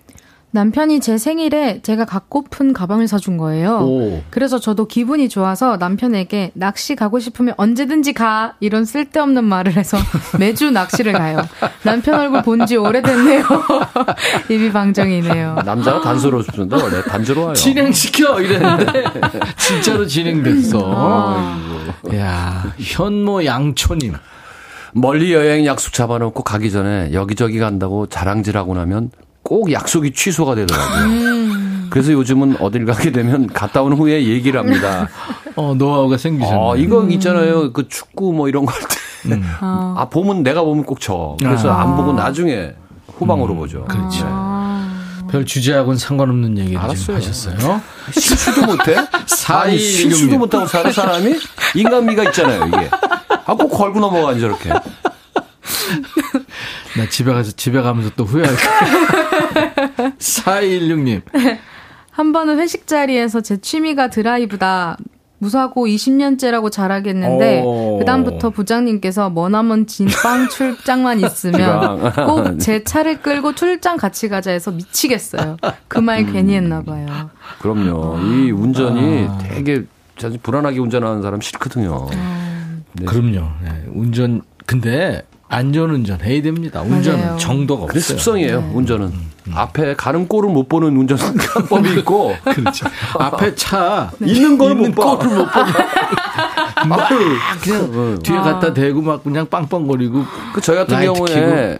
남편이 제 생일에 제가 갖고픈 가방을 사준 거예요. 오. 그래서 저도 기분이 좋아서 남편에게 낚시 가고 싶으면 언제든지 가 이런 쓸데없는 말을 해서 매주 낚시를 가요. 남편 얼굴 본 지 오래됐네요. 입이 방정이네요. 남자가 단서로 주는데 원래 단조로 와요. 진행시켜 이랬는데 진짜로 진행됐어. 야 현모 양초님. 멀리 여행 약속 잡아놓고 가기 전에 여기저기 간다고 자랑질하고 나면 꼭 약속이 취소가 되더라고요. 그래서 요즘은 어딜 가게 되면 갔다 온 후에 얘기를 합니다. 어 노하우가 생기셨네. 아, 이거 있잖아요. 그 축구 뭐 이런 거 할 때. 아, 보면 내가 보면 꼭 쳐. 그래서 아. 안 보고 나중에 후방으로 보죠. 그렇죠. 네. 별 주제하고는 상관없는 얘기를 지금 알았어요. 하셨어요. 실수도 못해? 아니, 4216 실수도 못하고 사는 사람이 인간미가 있잖아요, 이게. 아, 꼭 걸고 넘어가지, 저렇게. 나 집에 가서 집에 가면서 또 후회할 거야. 4216님. 한 번은 회식 자리에서 제 취미가 드라이브다. 무사고 20년째라고 자랑했는데 오. 그다음부터 부장님께서 머나먼 진빵 출장만 있으면. 꼭 제 차를 끌고 출장 같이 가자 해서 미치겠어요. 그말 괜히 했나 봐요. 그럼요. 이 운전이 되게 사실 불안하게 운전하는 사람 싫거든요. 네. 그럼요. 네, 운전 근데 안전운전 해야 됩니다. 운전은 맞아요. 정도가 없어요. 습성이에요, 운전은. 앞에 가는 꼴을 못 보는 운전법이 있고, 그렇죠. 앞에 차 있는 거는 못 봐. 꼴을 못 보고 막 그냥 뒤에 갖다 대고 막 그냥 빵빵거리고 그 저희 같은 경우에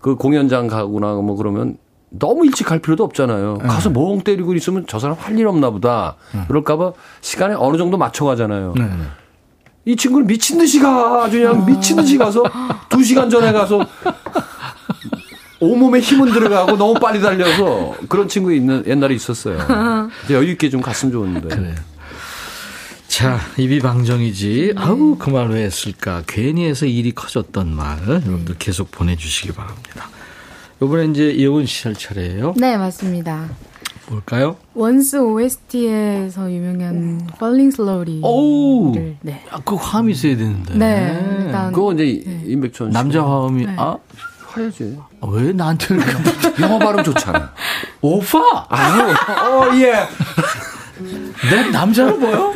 그 공연장 가거나 뭐 그러면 너무 일찍 갈 필요도 없잖아요. 가서 멍 때리고 있으면 저 사람 할 일 없나 보다. 그럴까봐 시간에 어느 정도 맞춰 가잖아요. 네, 네. 이 친구는 미친 듯이 가. 아주 그냥 미친 듯이 가서 두 시간 전에 가서 온몸에 힘은 들어가고 너무 빨리 달려서 그런 친구 있는 옛날에 있었어요. 이제 여유 있게 좀 갔으면 좋은데. 그래요. 자, 입이 방정이지. 아우, 그 말 왜 했을까. 괜히 해서 일이 커졌던 말. 여러분들 계속 보내주시기 바랍니다. 요번에 이제 예원 씨할 차례예요. 네, 맞습니다. 뭘까요? 원스 OST에서 유명한 Falling Slowly. 오우. 네. 아, 그 화음이 있어야 되는데. 네, 일단 그거 이제 임백천 씨. 남자 화음이, 네. 아, 화야지. 아, 왜 나한테 이렇게. 영어 발음 좋잖아. 오빠! 아유, 어, 예. 내 남자로 보여?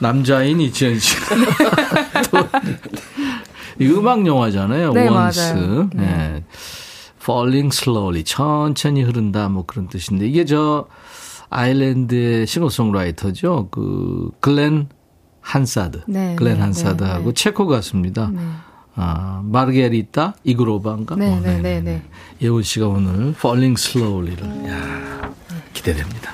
남자인 이지현 씨. 또, 이 음악 영화잖아요. 네, 원스. 맞아요. 네. Falling slowly. 천천히 흐른다. 뭐 그런 뜻인데. 이게 저 아일랜드의 싱어송라이터죠. 그 글렌 한사드. 네, 글렌 네, 한사드하고 네, 네. 체코 가수입니다. 아, 마르게리타 이그로바인가? 네, 어, 네, 네, 네. 예원 씨가 오늘 Falling slowly를. 야, 기대됩니다.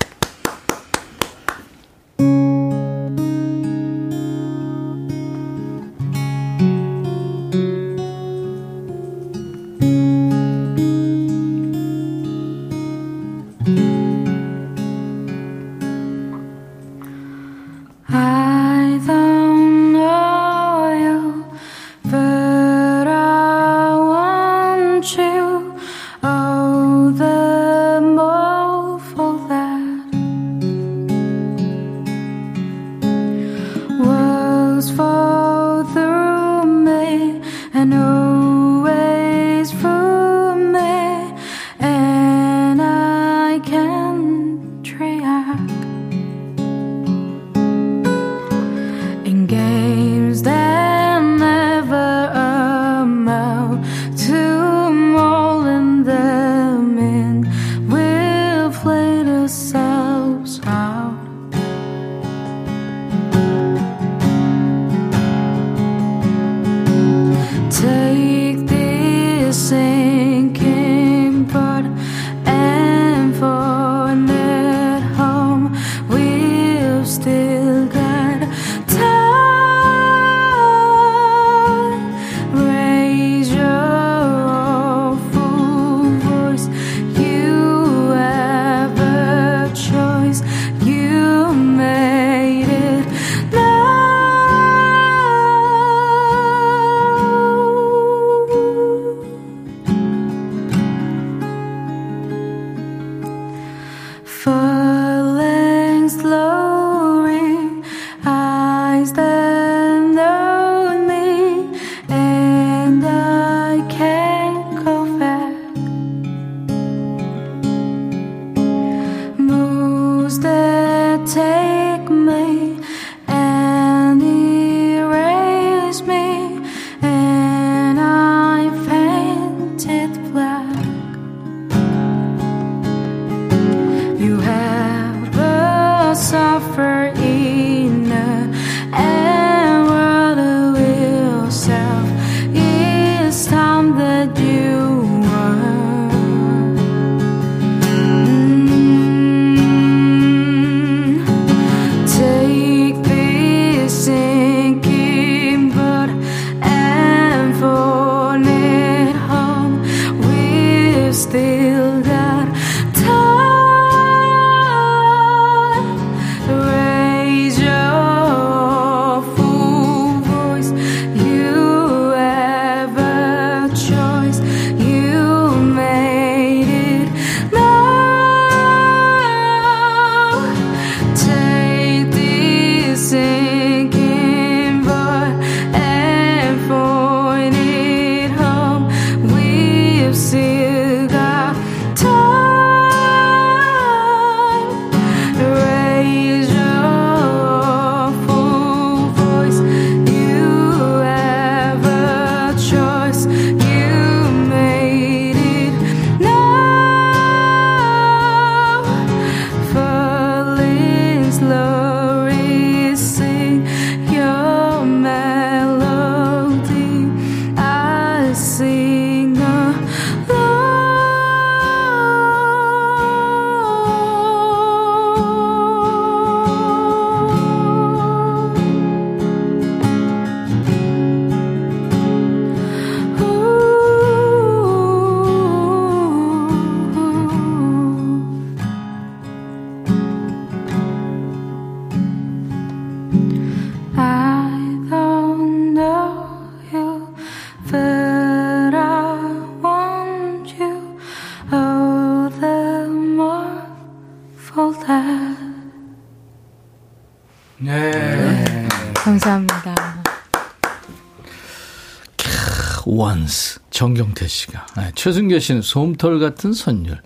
정경태 씨가. 네, 최승교 씨는 솜털 같은 선율.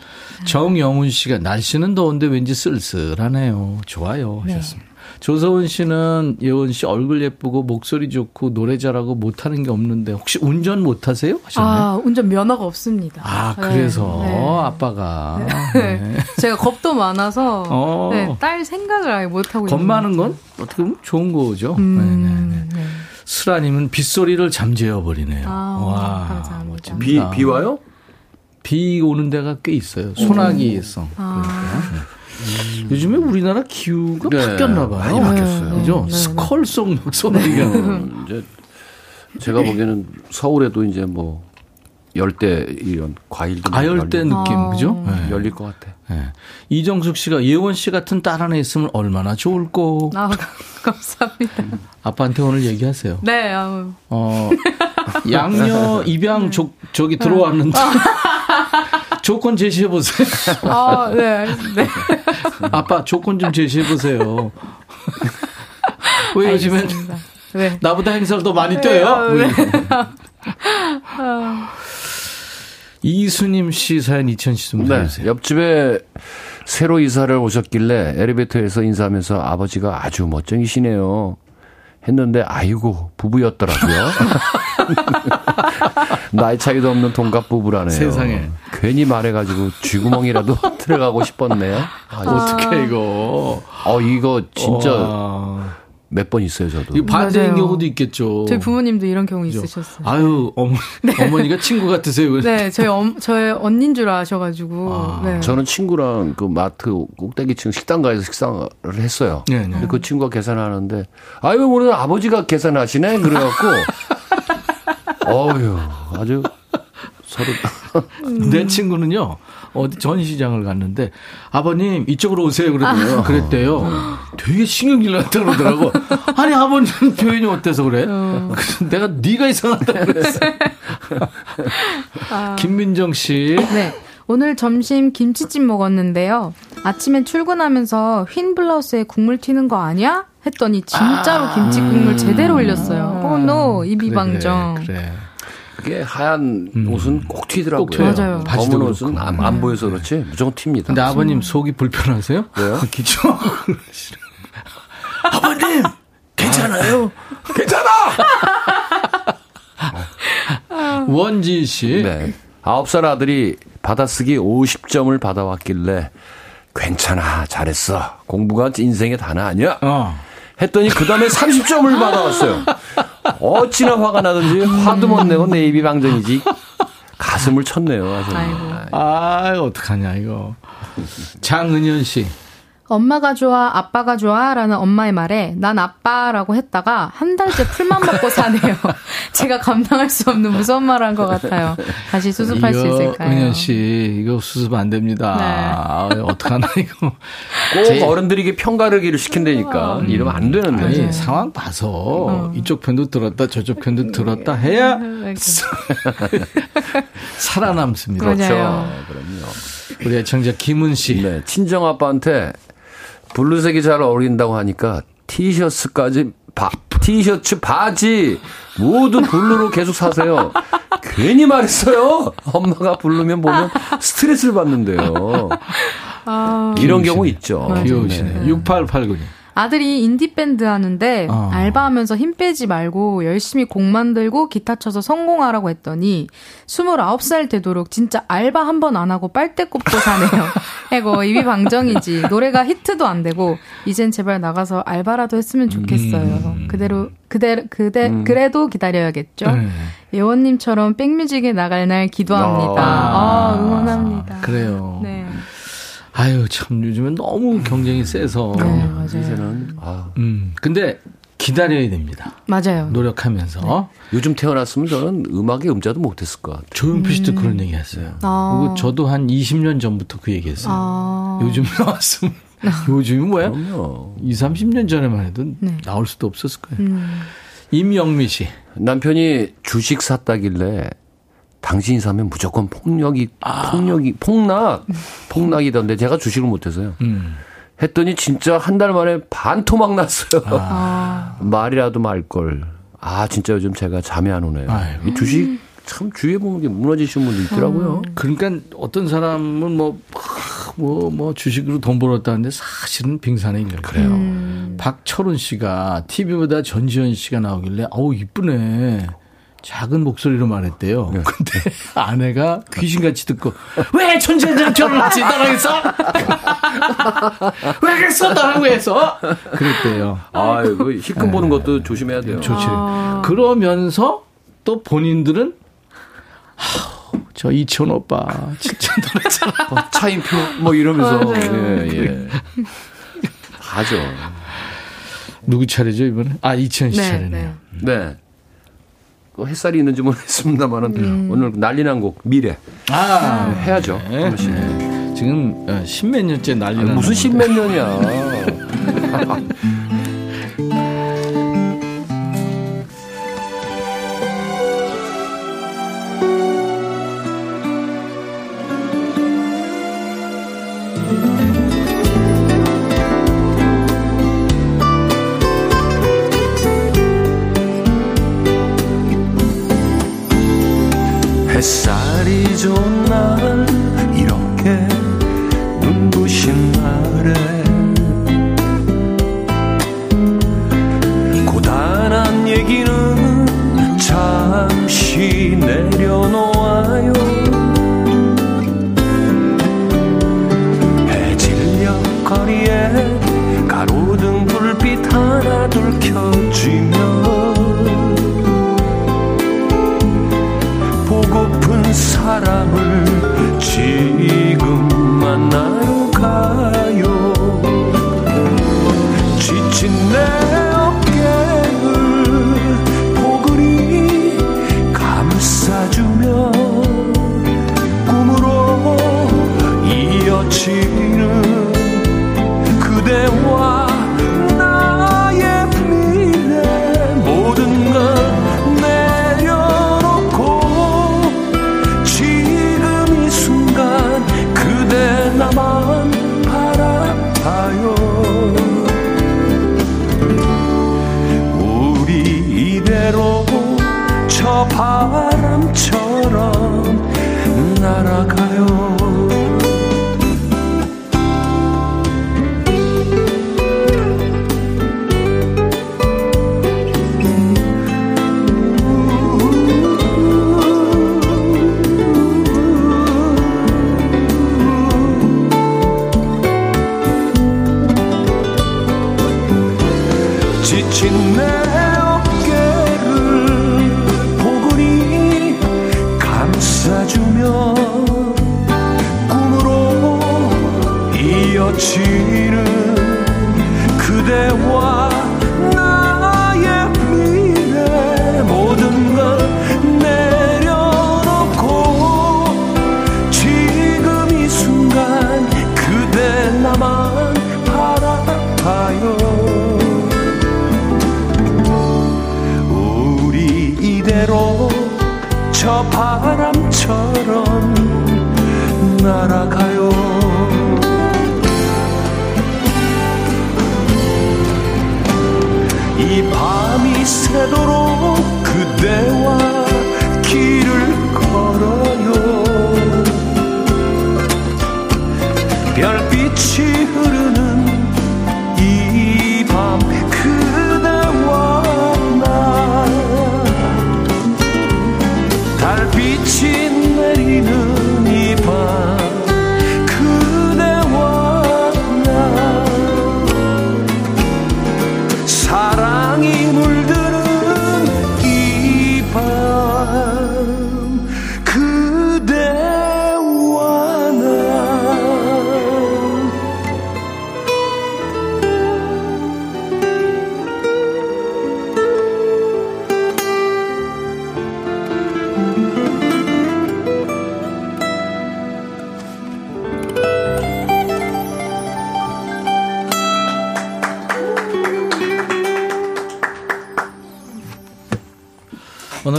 정영훈 씨가 날씨는 더운데 왠지 쓸쓸하네요. 좋아요. 네. 하셨습니다. 네. 조서은 씨는 예원 씨 얼굴 예쁘고 목소리 좋고 노래 잘하고 못하는 게 없는데 혹시 운전 못하세요? 하셨나요? 아 운전 면허가 없습니다. 아 그래서 네. 네. 아빠가 네. 네. 제가 겁도 많아서 어. 딸 생각을 아예 못하고 겁 많은 건 어떻게 보면 좋은 거죠. 음, 네네네. 슬아님은 빗소리를 잠재워 버리네요. 아, 와, 감사합니다. 비, 비 와요? 비 오는 데가 꽤 있어요. 소나기성. 아. 그러니까. 음. 요즘에 우리나라 기후가 네, 바뀌었나 봐요. 많이 바뀌었어요. 그죠? 네, 네. 스컬송 소나기가. 음, 이제 제가 보기에는 서울에도 이제 뭐 열대 이런 과일도 아열대 느낌 아. 그죠? 네. 열릴 것 같아. 네. 이정숙 씨가 예원 씨 같은 딸 하나 있으면 얼마나 좋을꼬. 아 감사합니다. 아빠한테 오늘 얘기하세요. 네. 아우. 어 양녀 입양 조, 저기 들어왔는데 조건 제시해 보세요. 아 네. 네. 아빠 조건 좀 제시해 보세요. 왜 요즘엔 왜? 나보다 행사를 더 많이 뛰어요? 왜? 이수님 씨 사연 이천 씨좀 네, 해주세요. 옆집에 새로 이사를 오셨길래 엘리베이터에서 인사하면서 아버지가 아주 멋쟁이시네요. 했는데 아이고 부부였더라고요. 나이 차이도 없는 동갑 부부라네요. 세상에. 괜히 말해가지고 쥐구멍이라도 들어가고 싶었네요. 아, 어떻게 이거? 어 이거 진짜 와. 몇 번 있어요 저도. 이 반대인 맞아요. 경우도 있겠죠. 저희 부모님도 이런 경우 있으셨어요. 아유 어머 어머니가 친구 같으세요. 네, 저희 엄, 저희 언닌 줄 아셔가지고. 아, 네. 저는 친구랑 그 마트 꼭대기층 식당가에서 식사를 했어요. 네, 네. 근데 그 친구가 계산하는데 아유 오늘 아버지가 계산하시네 그래갖고 어휴 아주 서로 내 친구는요 어디 전시장을 갔는데 아버님 이쪽으로 오세요 그러더래요. 그랬대요. 되게 신경질 났다 그러더라고. 아니 아버님 표현이 어때서 그래? 그래서 내가 네가 이상하다 그랬어. 김민정 씨. 네. 오늘 점심 김치찜 먹었는데요. 아침에 출근하면서 흰 블라우스에 국물 튀는 거 아니야? 했더니 진짜로 김치 국물 제대로 흘렸어요. 오, 노, 이비방정. 그래, 그래. 그게 하얀 옷은 꼭 튀더라고요. 꼭 튀어요. 맞아요. 바지도 검은 옷은. 안, 안 보여서 그렇지 무조건 튑니다. 근데 아버님 속이 불편하세요? 왜요? 기초. 아버님 괜찮아요? 괜찮아. 원지 씨. 네. 아홉 살 아들이 받아쓰기 50점을 받아왔길래 괜찮아 잘했어 공부가 인생의 단아 아니야 어. 했더니 그 다음에 30점을 받아왔어요. 어찌나 화가 나든지 화도 못 내고 내 입이 방정이지 가슴을 쳤네요. 아이고. 아, 어떡하냐, 이거. 장은현 씨. 엄마가 좋아, 아빠가 좋아 라는 엄마의 말에 난 아빠라고 했다가 한 달째 풀만 먹고 사네요. 제가 감당할 수 없는 무서운 말을 한것 같아요. 다시 수습할 수 이거, 있을까요? 은현 씨, 이거 수습 안 됩니다. 네. 아, 어떡하나, 이거. 꼭 제- 어른들이 평가르기를 시킨다니까 이러면 안 되는데. 아니, 상황 봐서 이쪽 편도 들었다, 저쪽 편도 들었다 해야 살아남습니다. 맞아요. 그렇죠. 그럼요. 우리 애청자 김은 씨. 네, 친정 아빠한테 blue색이 잘 어울린다고 하니까 티셔츠까지 바, 티셔츠 바지 모두 blue로 계속 사세요. 괜히 말했어요. 엄마가 blue만 보면 스트레스를 받는데요. 아, 이런 경우 있죠. 귀여우시네. 6889님. 아들이 인디밴드 하는데 어. 알바하면서 힘 빼지 말고 열심히 곡 만들고 기타 쳐서 성공하라고 했더니 29살 되도록 진짜 알바 한 번 안 하고 빨대 꼽고 사네요. 에고 입이 방정이지. 노래가 히트도 안 되고 이젠 제발 나가서 알바라도 했으면 좋겠어요. 음. 그대로 그대 그대 그래도 기다려야겠죠. 네. 예원님처럼 백뮤직에 나갈 날 기도합니다. 아. 아, 응원합니다. 그래요. 네. 아유, 참, 요즘엔 너무 경쟁이 세서. 네, 맞아요. 이제는 아, 음, 근데 기다려야 됩니다. 맞아요. 노력하면서. 요즘 태어났으면 저는 음악의 음자도 못했을 것 같아요. 조용필 씨도 그런 얘기 했어요. 아. 그리고 저도 한 20년 전부터 그 얘기 했어요. 아. 요즘 나왔으면. 요즘이 뭐야? 그럼요. 2, 30년 전에만 해도 네. 나올 수도 없었을 거예요. 음. 임영미 씨. 남편이 주식 샀다길래 당신이 사면 무조건 폭력이 아. 폭력이 폭락 폭락이던데 제가 주식을 못해서요. 음. 했더니 진짜 한 달 만에 반토막 났어요. 아. 말이라도 말 걸. 아 진짜 요즘 제가 잠이 안 오네요. 아이고. 이 주식 참 주위에 보면 이게 무너지시는 분도 있더라고요. 그러니까 어떤 사람은 뭐, 뭐, 뭐 주식으로 돈 벌었다는데 사실은 빙산의 일을 그래요. 음. 박철훈 씨가 TV보다 전지현 씨가 나오길래 어우 이쁘네. 작은 목소리로 말했대요. 네. 근데 아내가 귀신같이 듣고 왜 전지현이랑 결혼하지 나랑 했어? 왜 그랬어 했어? 그랬대요. 아, 이거 희끔 보는 것도 조심해야 돼요. 좋지. 그러면서 또 본인들은 저 이천 오빠 진짜 노래 잘 어, 차인표 뭐 이러면서 예, 예. 하죠. 누구 차례죠 이번에? 아 이천 씨 네, 차례네요. 네. 네. 그 햇살이 있는지 모르겠습니다만은 오늘 난리 난 곡 미래 아 해야죠. 한 번씩. 네. 지금 어, 십몇 년째 난리 나는 무슨 십몇 년이야.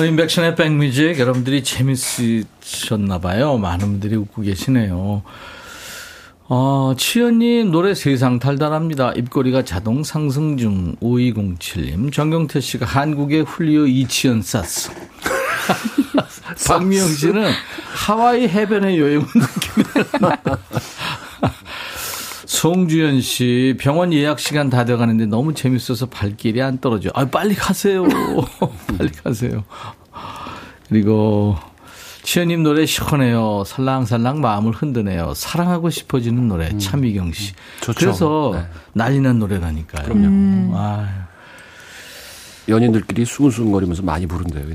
오늘 인백션의 백뮤직 여러분들이 재밌으셨나봐요. 많은 분들이 웃고 계시네요. 어, 치현님 노래 세상 달달합니다. 입꼬리가 자동 상승 중 5207님. 정경태 씨가 한국의 훌리오 이치현 쌌어. 박미영 씨는 하와이 해변에 여행 온 느낌이에요. 송주현 씨, 병원 예약 시간 다 돼가는데 너무 재밌어서 발길이 안 떨어져. 아, 빨리 가세요. 빨리 가세요. 그리고 치현님 노래 시원해요. 살랑살랑 마음을 흔드네요. 사랑하고 싶어지는 노래. 차미경 씨. 좋죠. 그래서 네. 난리난 노래라니까요. 그럼요. 음. 아, 연인들끼리 수근수근거리면서 많이 부른대요.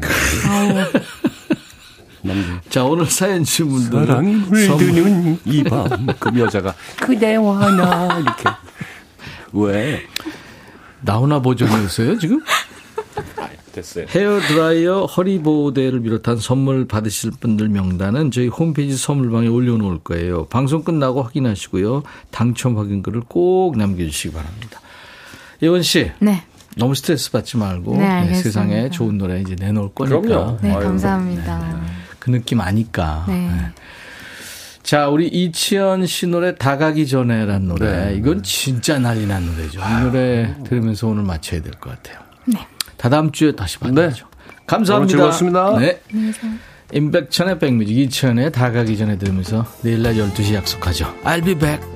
자, 오늘 사연 주신 분들. 사랑이 물드는 이 밤. 그 여자가 그대와 나 이렇게. 왜? 나훈아 버전이었어요, 지금? 됐어요. 헤어 드라이어, 허리보호대를 비롯한 선물 받으실 분들 명단은 저희 홈페이지 선물방에 올려놓을 거예요. 방송 끝나고 확인하시고요. 당첨 확인글을 꼭 남겨주시기 바랍니다. 예원 씨. 네. 너무 스트레스 받지 말고 네, 알겠습니다. 세상에 좋은 노래 이제 내놓을 거니까. 그럼요. 네, 아유, 감사합니다. 그 느낌 아니까. 네. 네. 자, 우리 이치현 씨 노래 다 가기 전에란 노래. 네. 이건 진짜 난리 난 노래죠. 이 노래 들으면서 오늘 마쳐야 될 것 같아요. 네. 다 다음 주에 다시 만나죠. 감사합니다. 오늘 즐거웠습니다. 네. 임백천의 백뮤직 이천에 다 가기 전에 들으면서 내일 날 12시 약속하죠. I'll be back.